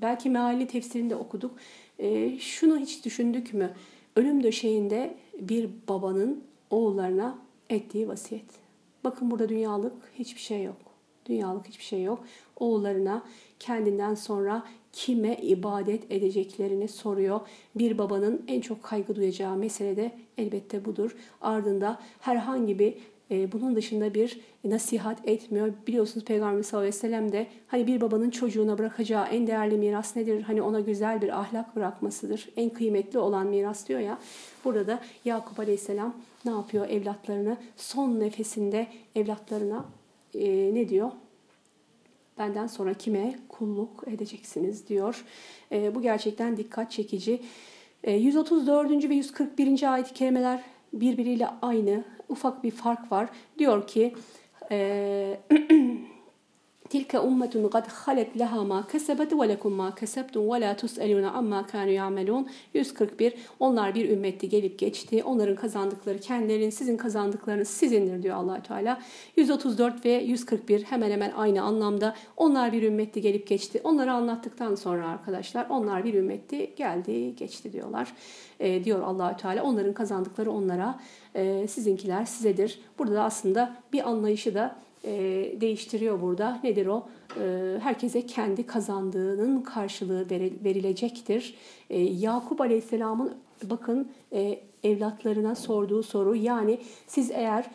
[SPEAKER 1] Belki meali tefsirinde okuduk. E, şunu hiç düşündük mü? Ölüm döşeğinde bir babanın oğullarına ettiği vasiyet. Bakın burada dünyalık hiçbir şey yok. Dünyalık hiçbir şey yok. Oğullarına kendinden sonra kime ibadet edeceklerini soruyor. Bir babanın en çok kaygı duyacağı mesele de elbette budur. Ardında herhangi bir e, bunun dışında bir nasihat etmiyor. Biliyorsunuz Peygamber sallallahu aleyhi ve sellem de hani bir babanın çocuğuna bırakacağı en değerli miras nedir? Hani ona güzel bir ahlak bırakmasıdır. En kıymetli olan miras diyor ya. Burada da Yakup aleyhisselam ne yapıyor? Evlatlarını son nefesinde evlatlarına e, ne diyor? Benden sonra kime kulluk edeceksiniz diyor. E, bu gerçekten dikkat çekici. E, 134. ve 141. ayet-i kerimeler birbiriyle aynı ufak bir fark var. Diyor ki e, Tilke ummetun kad halet leha ma ve lekum ma ve la tus'eluna amma kanu ya'melun. 141 Onlar bir ümmetti gelip geçti. Onların kazandıkları kendilerinin sizin kazandıklarınız sizindir diyor Allah Teala. 134 ve 141 hemen hemen aynı anlamda. Onlar bir ümmetti gelip geçti. Onları anlattıktan sonra arkadaşlar onlar bir ümmetti geldi geçti diyorlar. E, diyor Allah Teala. Onların kazandıkları onlara, e, sizinkiler sizedir. Burada da aslında bir anlayışı da e, değiştiriyor burada. Nedir o? E, herkese kendi kazandığının karşılığı verilecektir. E, Yakup Aleyhisselam'ın bakın e, evlatlarına sorduğu soru yani siz eğer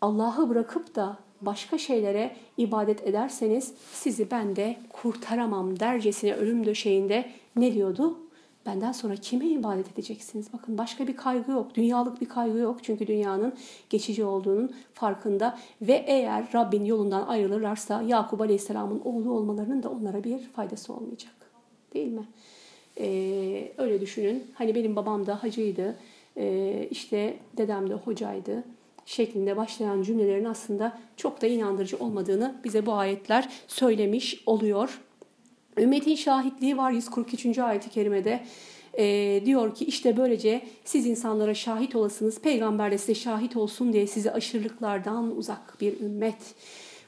[SPEAKER 1] Allah'ı bırakıp da başka şeylere ibadet ederseniz sizi ben de kurtaramam dercesine ölüm döşeğinde ne diyordu? Benden sonra kime ibadet edeceksiniz? Bakın başka bir kaygı yok. Dünyalık bir kaygı yok. Çünkü dünyanın geçici olduğunun farkında. Ve eğer Rabbin yolundan ayrılırlarsa Yakup Aleyhisselam'ın oğlu olmalarının da onlara bir faydası olmayacak. Değil mi? Ee, öyle düşünün. Hani benim babam da hacıydı. Ee, işte dedem de hocaydı şeklinde başlayan cümlelerin aslında çok da inandırıcı olmadığını bize bu ayetler söylemiş oluyor. Ümmetin şahitliği var 143. ayet-i kerimede. E, diyor ki işte böylece siz insanlara şahit olasınız. Peygamber de size şahit olsun diye sizi aşırılıklardan uzak bir ümmet.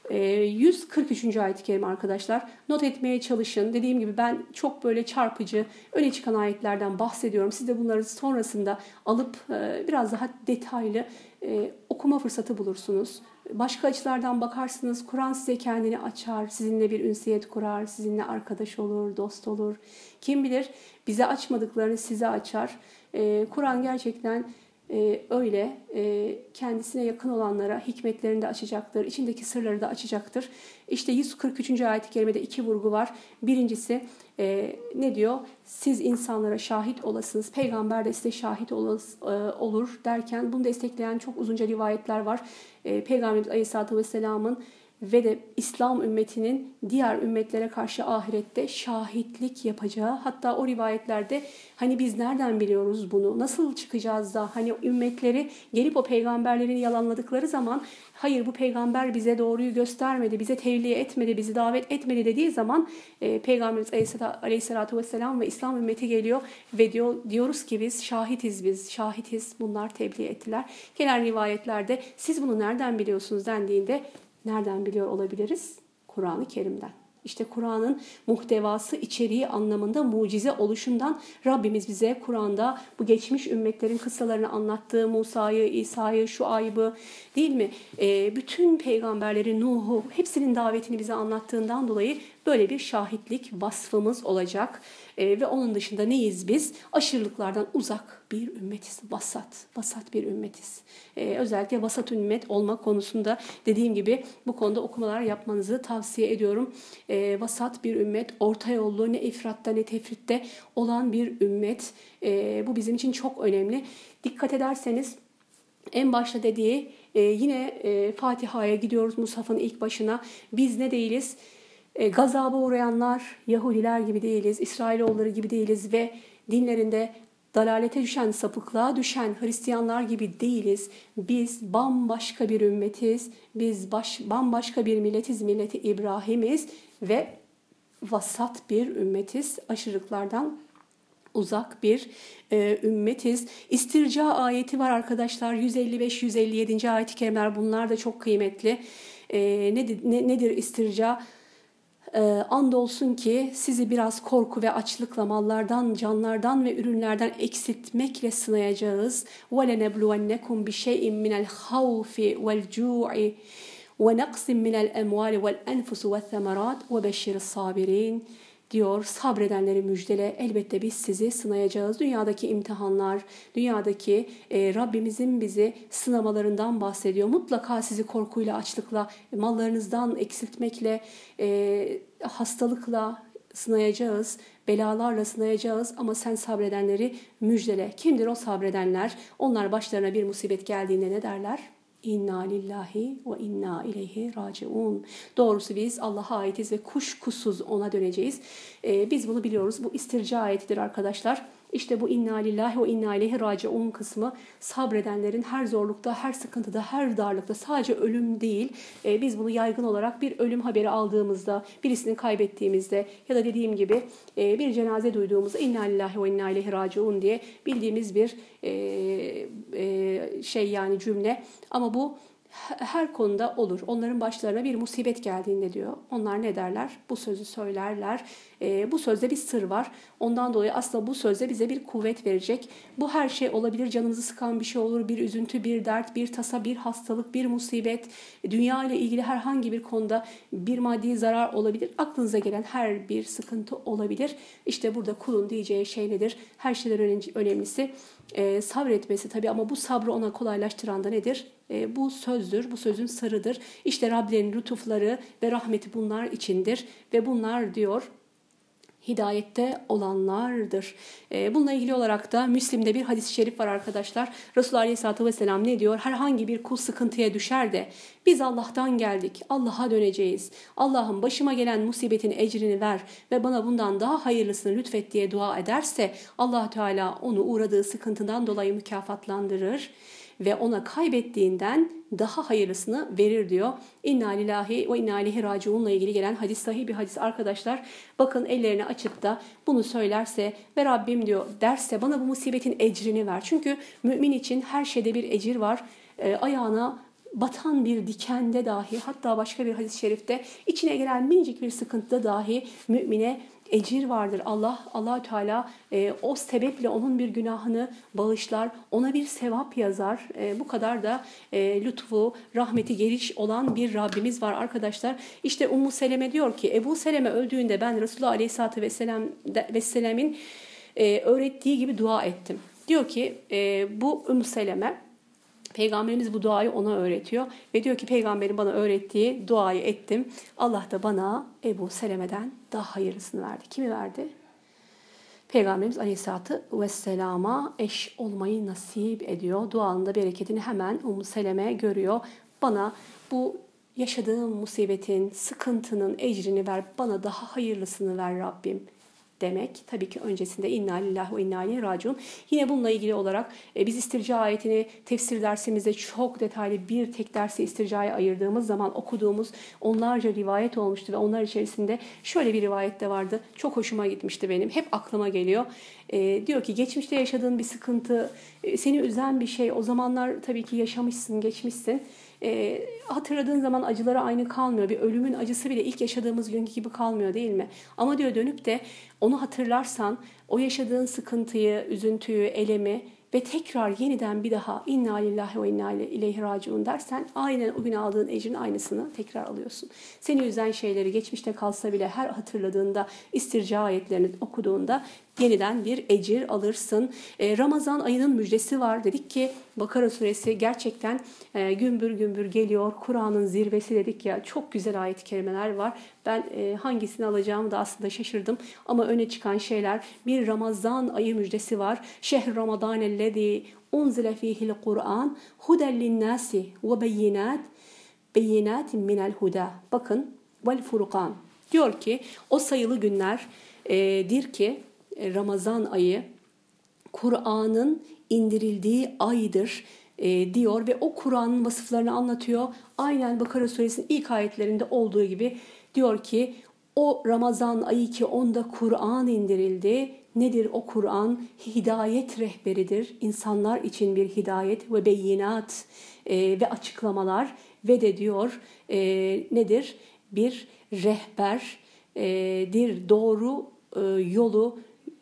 [SPEAKER 1] E, 143. ayet-i kerime arkadaşlar. Not etmeye çalışın. Dediğim gibi ben çok böyle çarpıcı, öne çıkan ayetlerden bahsediyorum. Siz de bunları sonrasında alıp e, biraz daha detaylı e, okuma fırsatı bulursunuz. Başka açılardan bakarsınız Kur'an size kendini açar, sizinle bir ünsiyet kurar, sizinle arkadaş olur, dost olur. Kim bilir bize açmadıklarını size açar. Ee, Kur'an gerçekten e, öyle e, kendisine yakın olanlara hikmetlerini de açacaktır, içindeki sırları da açacaktır. İşte 143. ayet-i kerimede iki vurgu var. Birincisi e, ne diyor? Siz insanlara şahit olasınız, peygamber de size şahit olas, e, olur derken bunu destekleyen çok uzunca rivayetler var. E, Peygamberimiz Aleyhisselatü Vesselam'ın ve de İslam ümmetinin diğer ümmetlere karşı ahirette şahitlik yapacağı hatta o rivayetlerde hani biz nereden biliyoruz bunu? Nasıl çıkacağız da? Hani ümmetleri gelip o peygamberlerin yalanladıkları zaman hayır bu peygamber bize doğruyu göstermedi bize tebliğ etmedi bizi davet etmedi. dediği zaman e, Peygamberimiz Aleyhisselatü Vesselam ve İslam ümmeti geliyor ve diyor, diyoruz ki biz şahitiz biz şahitiz bunlar tebliğ ettiler. Gelen rivayetlerde siz bunu nereden biliyorsunuz? dendiğinde Nereden biliyor olabiliriz? Kur'an-ı Kerim'den. İşte Kur'an'ın muhtevası, içeriği anlamında mucize oluşundan Rabbimiz bize Kur'an'da bu geçmiş ümmetlerin kıssalarını anlattığı Musa'yı, İsa'yı, şu Şuayb'ı değil mi? E, bütün peygamberleri, Nuh'u hepsinin davetini bize anlattığından dolayı böyle bir şahitlik vasfımız olacak. E, ve onun dışında neyiz biz? Aşırılıklardan uzak bir ümmetiz. Vasat, vasat bir ümmetiz. E, özellikle vasat ümmet olma konusunda dediğim gibi bu konuda okumalar yapmanızı tavsiye ediyorum. E, vasat bir ümmet, orta yollu ne ifratta ne tefritte olan bir ümmet. E, bu bizim için çok önemli. Dikkat ederseniz en başta dediği e, yine e, Fatiha'ya gidiyoruz Musaf'ın ilk başına. Biz ne değiliz? E, gazaba uğrayanlar Yahudiler gibi değiliz, İsrailoğulları gibi değiliz ve dinlerinde dalalete düşen, sapıklığa düşen Hristiyanlar gibi değiliz. Biz bambaşka bir ümmetiz. Biz baş, bambaşka bir milletiz. Milleti İbrahim'iz ve vasat bir ümmetiz. Aşırılıklardan uzak bir e, ümmetiz. İstirca ayeti var arkadaşlar. 155-157. ayet-i kerimeler bunlar da çok kıymetli. E, nedir, ne, nedir istirca? E, andolsun ki sizi biraz korku ve açlıkla mallardan, canlardan ve ürünlerden eksiltmekle sınayacağız. وَلَنَبْلُوَنَّكُمْ بِشَيْءٍ مِنَ الْخَوْفِ وَالْجُوعِ وَنَقْسٍ مِنَ الْاَمْوَالِ وَالْاَنْفُسُ وَالثَّمَرَاتِ وَبَشِّرِ الصَّابِرِينَ diyor sabredenleri müjdele elbette biz sizi sınayacağız. Dünyadaki imtihanlar, dünyadaki e, Rabbimizin bizi sınamalarından bahsediyor. Mutlaka sizi korkuyla, açlıkla, mallarınızdan eksiltmekle, e, hastalıkla sınayacağız, belalarla sınayacağız ama sen sabredenleri müjdele. Kimdir o sabredenler? Onlar başlarına bir musibet geldiğinde ne derler? İnna lillahi ve inna ileyhi raciun. Doğrusu biz Allah'a aitiz ve kuşkusuz ona döneceğiz. Ee, biz bunu biliyoruz. Bu istirca ayetidir arkadaşlar. İşte bu inna lillahi ve inna ileyhi raciun kısmı sabredenlerin her zorlukta, her sıkıntıda, her darlıkta sadece ölüm değil. E, biz bunu yaygın olarak bir ölüm haberi aldığımızda, birisini kaybettiğimizde ya da dediğim gibi e, bir cenaze duyduğumuzda inna lillahi ve inna ileyhi raciun diye bildiğimiz bir e, e, şey yani cümle. Ama bu her konuda olur. Onların başlarına bir musibet geldiğinde diyor. Onlar ne derler? Bu sözü söylerler. E, bu sözde bir sır var. Ondan dolayı aslında bu sözde bize bir kuvvet verecek. Bu her şey olabilir. Canımızı sıkan bir şey olur. Bir üzüntü, bir dert, bir tasa, bir hastalık, bir musibet. Dünya ile ilgili herhangi bir konuda bir maddi zarar olabilir. Aklınıza gelen her bir sıkıntı olabilir. İşte burada kulun diyeceği şey nedir? Her şeyden önemlisi e, sabretmesi tabii ama bu sabrı ona kolaylaştıran da nedir? E, bu sözdür, bu sözün sarıdır. İşte Rablerin lütufları ve rahmeti bunlar içindir ve bunlar diyor hidayette olanlardır. E, bununla ilgili olarak da Müslim'de bir hadis-i şerif var arkadaşlar. Resulullah Aleyhisselatü Vesselam ne diyor? Herhangi bir kul sıkıntıya düşer de biz Allah'tan geldik, Allah'a döneceğiz. Allah'ım başıma gelen musibetin ecrini ver ve bana bundan daha hayırlısını lütfet diye dua ederse allah Teala onu uğradığı sıkıntıdan dolayı mükafatlandırır ve ona kaybettiğinden daha hayırlısını verir diyor. İnna lillahi ve inna ileyhi raciunla ilgili gelen hadis sahih bir hadis arkadaşlar. Bakın ellerini açıp da bunu söylerse ve Rabbim diyor derse bana bu musibetin ecrini ver. Çünkü mümin için her şeyde bir ecir var. E, ayağına batan bir dikende dahi hatta başka bir hadis-i şerifte içine gelen minicik bir sıkıntıda dahi mümine ecir vardır. Allah Allah Teala e, o sebeple onun bir günahını bağışlar, ona bir sevap yazar. E, bu kadar da e, lütfu, rahmeti geliş olan bir Rabbimiz var arkadaşlar. İşte Ummu Seleme diyor ki Ebu Seleme öldüğünde ben Resulullah Aleyhisselatü Vesselam Vesselam'in e, öğrettiği gibi dua ettim. Diyor ki e, bu Ummu Seleme Peygamberimiz bu duayı ona öğretiyor ve diyor ki peygamberin bana öğrettiği duayı ettim. Allah da bana Ebu Seleme'den daha hayırlısını verdi. Kimi verdi? Peygamberimiz Aleyhisselatü Vesselam'a eş olmayı nasip ediyor. Duanın da bereketini hemen Ummu Seleme görüyor. Bana bu yaşadığım musibetin, sıkıntının ecrini ver, bana daha hayırlısını ver Rabbim demek. Tabii ki öncesinde inna lillahi ve inna ileyhi raciun. Yine bununla ilgili olarak e, biz istirca ayetini tefsir dersimizde çok detaylı bir tek dersi istircaya ayırdığımız zaman okuduğumuz onlarca rivayet olmuştu ve onlar içerisinde şöyle bir rivayet de vardı. Çok hoşuma gitmişti benim. Hep aklıma geliyor. E, diyor ki geçmişte yaşadığın bir sıkıntı, e, seni üzen bir şey. O zamanlar tabii ki yaşamışsın, geçmişsin e, hatırladığın zaman acıları aynı kalmıyor. Bir ölümün acısı bile ilk yaşadığımız günkü gibi kalmıyor değil mi? Ama diyor dönüp de onu hatırlarsan o yaşadığın sıkıntıyı, üzüntüyü, elemi ve tekrar yeniden bir daha inna lillahi ve inna ileyhi raciun dersen aynen o gün aldığın ecrin aynısını tekrar alıyorsun. Seni üzen şeyleri geçmişte kalsa bile her hatırladığında istirca ayetlerini okuduğunda yeniden bir ecir alırsın. E, Ramazan ayının müjdesi var. Dedik ki Bakara suresi gerçekten e, gümbür gümbür geliyor. Kur'an'ın zirvesi dedik ya çok güzel ayet-i kerimeler var. Ben e, hangisini alacağımı da aslında şaşırdım. Ama öne çıkan şeyler bir Ramazan ayı müjdesi var. Şehr Ramazan ellezî unzile fihil Kur'an huden linnâsi ve beyinat beyinatin minel huda. Bakın vel furkan. Diyor ki o sayılı günler e, dir ki Ramazan ayı Kur'an'ın indirildiği aydır e, diyor ve o Kur'an'ın vasıflarını anlatıyor. Aynen Bakara suresinin ilk ayetlerinde olduğu gibi diyor ki o Ramazan ayı ki onda Kur'an indirildi. Nedir o Kur'an? Hidayet rehberidir. İnsanlar için bir hidayet ve beyinat e, ve açıklamalar ve de diyor e, nedir? Bir rehberdir. Doğru e, yolu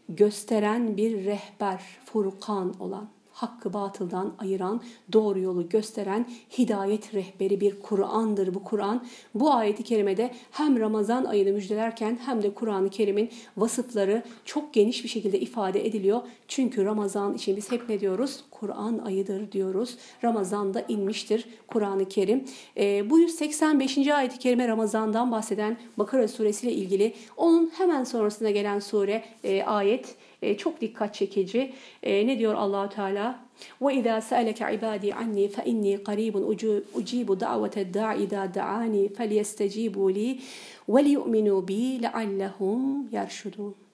[SPEAKER 1] gösteren bir rehber, Furkan olan hakkı batıldan ayıran, doğru yolu gösteren hidayet rehberi bir Kur'an'dır bu Kur'an. Bu ayeti kerimede hem Ramazan ayını müjdelerken hem de Kur'an-ı Kerim'in vasıfları çok geniş bir şekilde ifade ediliyor. Çünkü Ramazan için biz hep ne diyoruz? Kur'an ayıdır diyoruz. Ramazan'da inmiştir Kur'an-ı Kerim. E, bu 185. ayet-i kerime Ramazan'dan bahseden Bakara suresiyle ilgili. Onun hemen sonrasında gelen sure, e, ayet e, çok dikkat çekici. E, ne diyor Allahu Teala? Ve izâ sâleke ibâdî anni fe inni qarîbun ucîbu da'vete dâ idâ da'ani felyestecîbû lî ve liyu'minû bî leallehum yerşudûn.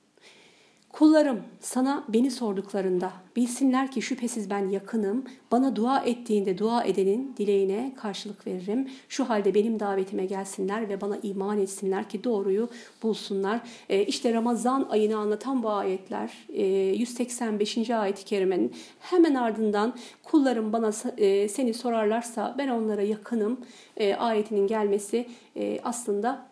[SPEAKER 1] Kullarım sana beni sorduklarında bilsinler ki şüphesiz ben yakınım. Bana dua ettiğinde dua edenin dileğine karşılık veririm. Şu halde benim davetime gelsinler ve bana iman etsinler ki doğruyu bulsunlar. E, işte Ramazan ayını anlatan bu ayetler e, 185. ayet-i kerimenin hemen ardından kullarım bana e, seni sorarlarsa ben onlara yakınım e, ayetinin gelmesi e, aslında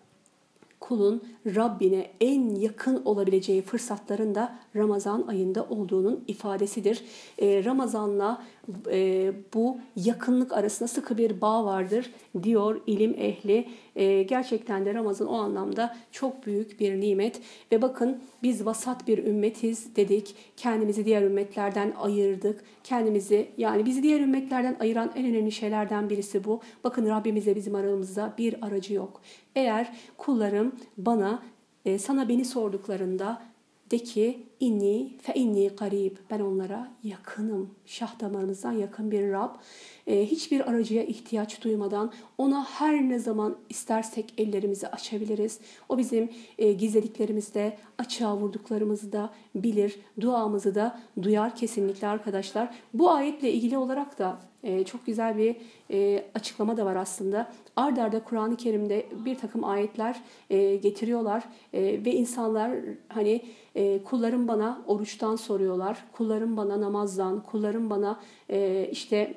[SPEAKER 1] kulun Rabbine en yakın olabileceği fırsatların da Ramazan ayında olduğunun ifadesidir. Ee, Ramazan'la e, bu yakınlık arasında sıkı bir bağ vardır diyor ilim ehli. E, gerçekten de Ramazan o anlamda çok büyük bir nimet ve bakın biz vasat bir ümmetiz dedik. Kendimizi diğer ümmetlerden ayırdık. Kendimizi yani bizi diğer ümmetlerden ayıran en önemli şeylerden birisi bu. Bakın Rabbimize bizim aramızda bir aracı yok. Eğer kullarım bana e, sana beni sorduklarında de ki inni fe inni garib. Ben onlara yakınım. Şah damarımızdan yakın bir Rab. Ee, hiçbir aracıya ihtiyaç duymadan ona her ne zaman istersek ellerimizi açabiliriz. O bizim e, gizlediklerimizde, açığa vurduklarımızı da bilir. Duamızı da duyar kesinlikle arkadaşlar. Bu ayetle ilgili olarak da e, çok güzel bir e, açıklama da var aslında. Ard arda Kur'an-ı Kerim'de bir takım ayetler e, getiriyorlar e, ve insanlar hani e, kullarım bana oruçtan soruyorlar, kullarım bana namazdan, kullarım bana e, işte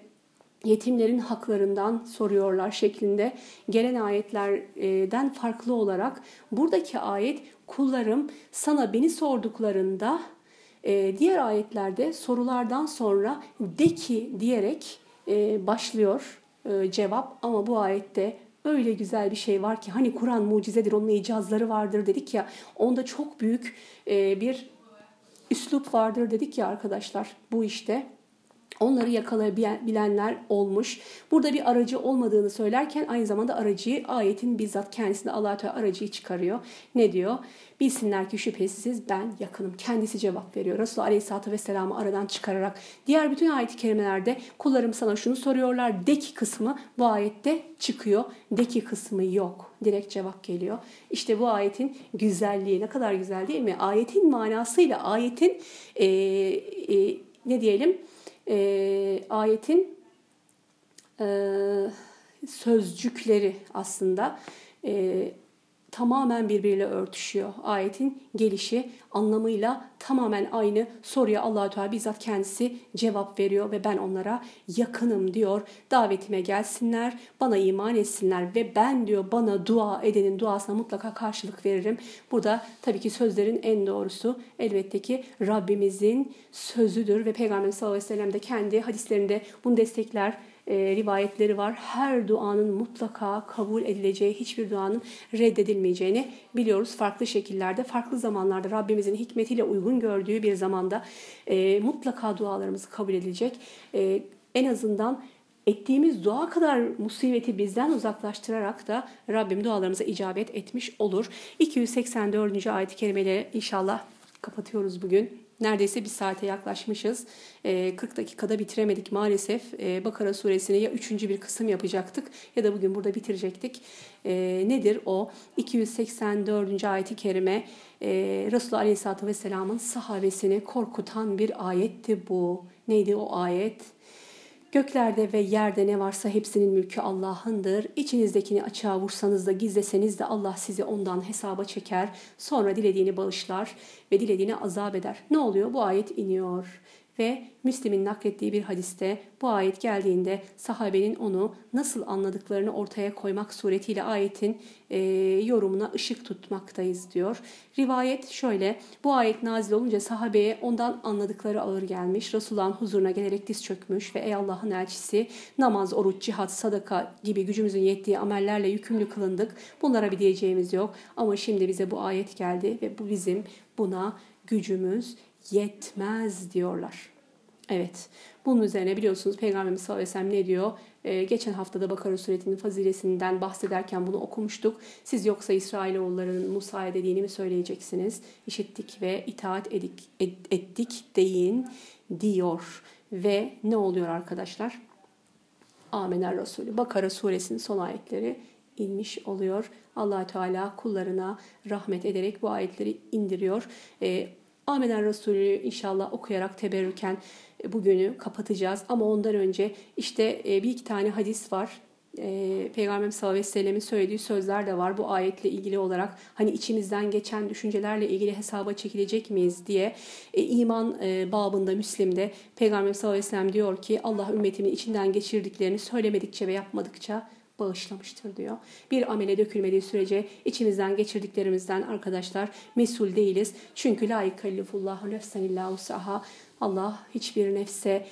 [SPEAKER 1] yetimlerin haklarından soruyorlar şeklinde gelen ayetlerden farklı olarak buradaki ayet kullarım sana beni sorduklarında e, diğer ayetlerde sorulardan sonra de ki diyerek e, başlıyor e, cevap. Ama bu ayette öyle güzel bir şey var ki hani Kur'an mucizedir onun icazları vardır dedik ya onda çok büyük bir üslup vardır dedik ya arkadaşlar bu işte. Onları yakalayabilenler olmuş. Burada bir aracı olmadığını söylerken aynı zamanda aracıyı ayetin bizzat kendisinde Allah Teala aracıyı çıkarıyor. Ne diyor? Bilsinler ki şüphesiz ben yakınım. Kendisi cevap veriyor. Resulullah Aleyhisselatü Vesselam'ı aradan çıkararak. Diğer bütün ayet-i kerimelerde kullarım sana şunu soruyorlar. Deki kısmı bu ayette çıkıyor. Deki kısmı yok. Direkt cevap geliyor. İşte bu ayetin güzelliği ne kadar güzel değil mi? Ayetin manasıyla ayetin e, e, ne diyelim e, ayetin e, sözcükleri aslında e, tamamen birbiriyle örtüşüyor. Ayetin gelişi anlamıyla tamamen aynı soruya Allahü Teala bizzat kendisi cevap veriyor ve ben onlara yakınım diyor. Davetime gelsinler, bana iman etsinler ve ben diyor bana dua edenin duasına mutlaka karşılık veririm. Burada tabii ki sözlerin en doğrusu elbette ki Rabbimizin sözüdür ve Peygamber sallallahu aleyhi ve sellem de kendi hadislerinde bunu destekler e, rivayetleri var. Her duanın mutlaka kabul edileceği, hiçbir duanın reddedilmeyeceğini biliyoruz. Farklı şekillerde, farklı zamanlarda Rabbimizin hikmetiyle uygun gördüğü bir zamanda e, mutlaka dualarımız kabul edilecek. E, en azından ettiğimiz dua kadar musibeti bizden uzaklaştırarak da Rabbim dualarımıza icabet etmiş olur. 284. ayet-i kerimeyle inşallah kapatıyoruz bugün. Neredeyse bir saate yaklaşmışız. 40 dakikada bitiremedik maalesef. Bakara suresini ya üçüncü bir kısım yapacaktık ya da bugün burada bitirecektik. Nedir o? 284. ayet-i kerime Resulullah Aleyhisselatü Vesselam'ın sahabesini korkutan bir ayetti bu. Neydi o ayet? Göklerde ve yerde ne varsa hepsinin mülkü Allah'ındır. İçinizdekini açığa vursanız da gizleseniz de Allah sizi ondan hesaba çeker. Sonra dilediğini bağışlar ve dilediğini azap eder. Ne oluyor? Bu ayet iniyor. Ve Müslim'in naklettiği bir hadiste bu ayet geldiğinde sahabenin onu nasıl anladıklarını ortaya koymak suretiyle ayetin e, yorumuna ışık tutmaktayız diyor. Rivayet şöyle bu ayet nazil olunca sahabeye ondan anladıkları ağır gelmiş. Resulullah'ın huzuruna gelerek diz çökmüş ve ey Allah'ın elçisi namaz, oruç, cihat, sadaka gibi gücümüzün yettiği amellerle yükümlü kılındık. Bunlara bir diyeceğimiz yok ama şimdi bize bu ayet geldi ve bu bizim buna gücümüz yetmez diyorlar. Evet. Bunun üzerine biliyorsunuz Peygamberimiz sallallahu aleyhi ve sellem ne diyor? Ee, geçen haftada Bakara suretinin fazilesinden bahsederken bunu okumuştuk. Siz yoksa İsrailoğullarının Musa'ya dediğini mi söyleyeceksiniz? İşittik ve itaat edik, et, ettik deyin diyor. Ve ne oluyor arkadaşlar? Amener Resulü. Bakara suresinin son ayetleri inmiş oluyor. allah Teala kullarına rahmet ederek bu ayetleri indiriyor. Ee, Amener Resulü inşallah okuyarak teberrüken bugünü kapatacağız. Ama ondan önce işte e, bir iki tane hadis var. E, Peygamber sallallahu aleyhi ve sellem'in söylediği sözler de var bu ayetle ilgili olarak. Hani içimizden geçen düşüncelerle ilgili hesaba çekilecek miyiz diye. E, iman e, babında Müslim'de Peygamber sallallahu aleyhi ve sellem diyor ki Allah ümmetimin içinden geçirdiklerini söylemedikçe ve yapmadıkça bağışlamıştır diyor. Bir amele dökülmediği sürece içimizden geçirdiklerimizden arkadaşlar mesul değiliz. Çünkü la yukallifullahu nefsen illa. Allah hiçbir nefse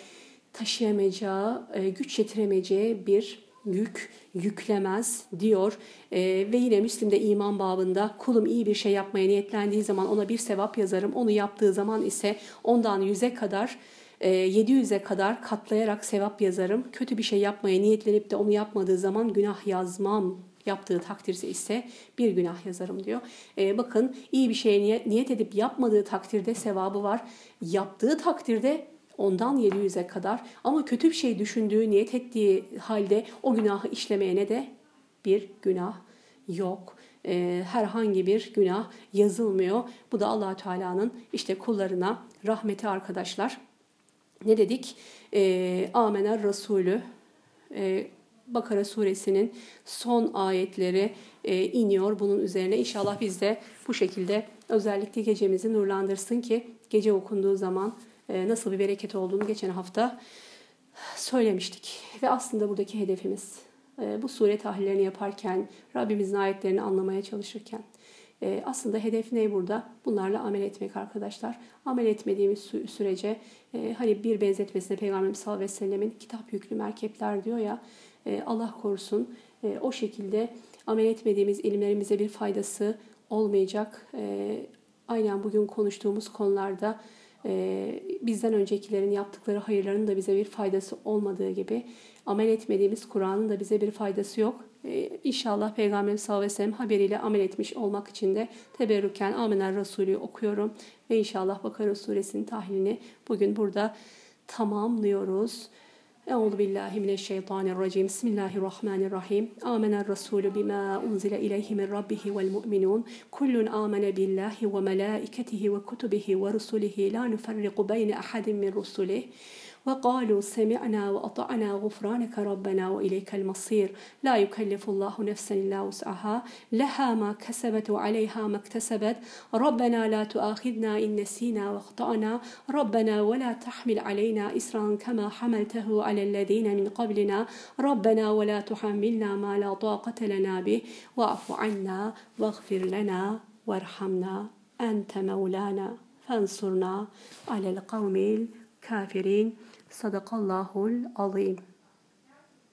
[SPEAKER 1] taşıyamayacağı, e, güç yetiremeyeceği bir yük yüklemez diyor. E, ve yine Müslim'de iman babında kulum iyi bir şey yapmaya niyetlendiği zaman ona bir sevap yazarım. Onu yaptığı zaman ise ondan yüze kadar 700'e kadar katlayarak sevap yazarım. Kötü bir şey yapmaya niyetlenip de onu yapmadığı zaman günah yazmam yaptığı takdirde ise bir günah yazarım diyor. E, bakın iyi bir şeye niyet edip yapmadığı takdirde sevabı var. Yaptığı takdirde ondan 700'e kadar ama kötü bir şey düşündüğü, niyet ettiği halde o günahı işlemeyene de bir günah yok. E, herhangi bir günah yazılmıyor. Bu da allah Teala'nın işte kullarına rahmeti arkadaşlar ne dedik? E, Amener Resulü e, Bakara suresinin son ayetleri e, iniyor bunun üzerine. İnşallah biz de bu şekilde özellikle gecemizi nurlandırsın ki gece okunduğu zaman e, nasıl bir bereket olduğunu geçen hafta söylemiştik. Ve aslında buradaki hedefimiz e, bu sure tahlillerini yaparken, Rabbimizin ayetlerini anlamaya çalışırken, e, aslında hedef ne burada? Bunlarla amel etmek arkadaşlar. Amel etmediğimiz sürece e, hani bir benzetmesine Peygamberimiz sallallahu aleyhi ve sellemin kitap yüklü merkepler diyor ya e, Allah korusun e, o şekilde amel etmediğimiz ilimlerimize bir faydası olmayacak. E, aynen bugün konuştuğumuz konularda e, bizden öncekilerin yaptıkları hayırların da bize bir faydası olmadığı gibi amel etmediğimiz Kur'an'ın da bize bir faydası yok. Ee, inşallah Peygamberimiz sallallahu aleyhi ve sellem haberiyle amel etmiş olmak için de teberrüken Amener Resulü okuyorum. Ve inşallah Bakara suresinin tahlilini bugün burada tamamlıyoruz. Euzu billahi mineşşeytanirracim. Bismillahirrahmanirrahim. Amener Resulü bima unzile ileyhi min rabbihi vel mu'minun. Kullun amene billahi ve melaiketihi ve kutubihi ve rusulihi la nufarriqu beyne ahadin min rusulihi. وقالوا سمعنا وأطعنا غفرانك ربنا وإليك المصير. لا يكلف الله نفسا إلا وسعها. لها ما كسبت وعليها ما اكتسبت. ربنا لا تؤاخذنا إن نسينا وأخطأنا. ربنا ولا تحمل علينا إسرا كما حملته على الذين من قبلنا. ربنا ولا تحملنا ما لا طاقة لنا به. واعف عنا واغفر لنا وارحمنا. أنت مولانا. فانصرنا على القوم الكافرين. صدق الله العظيم.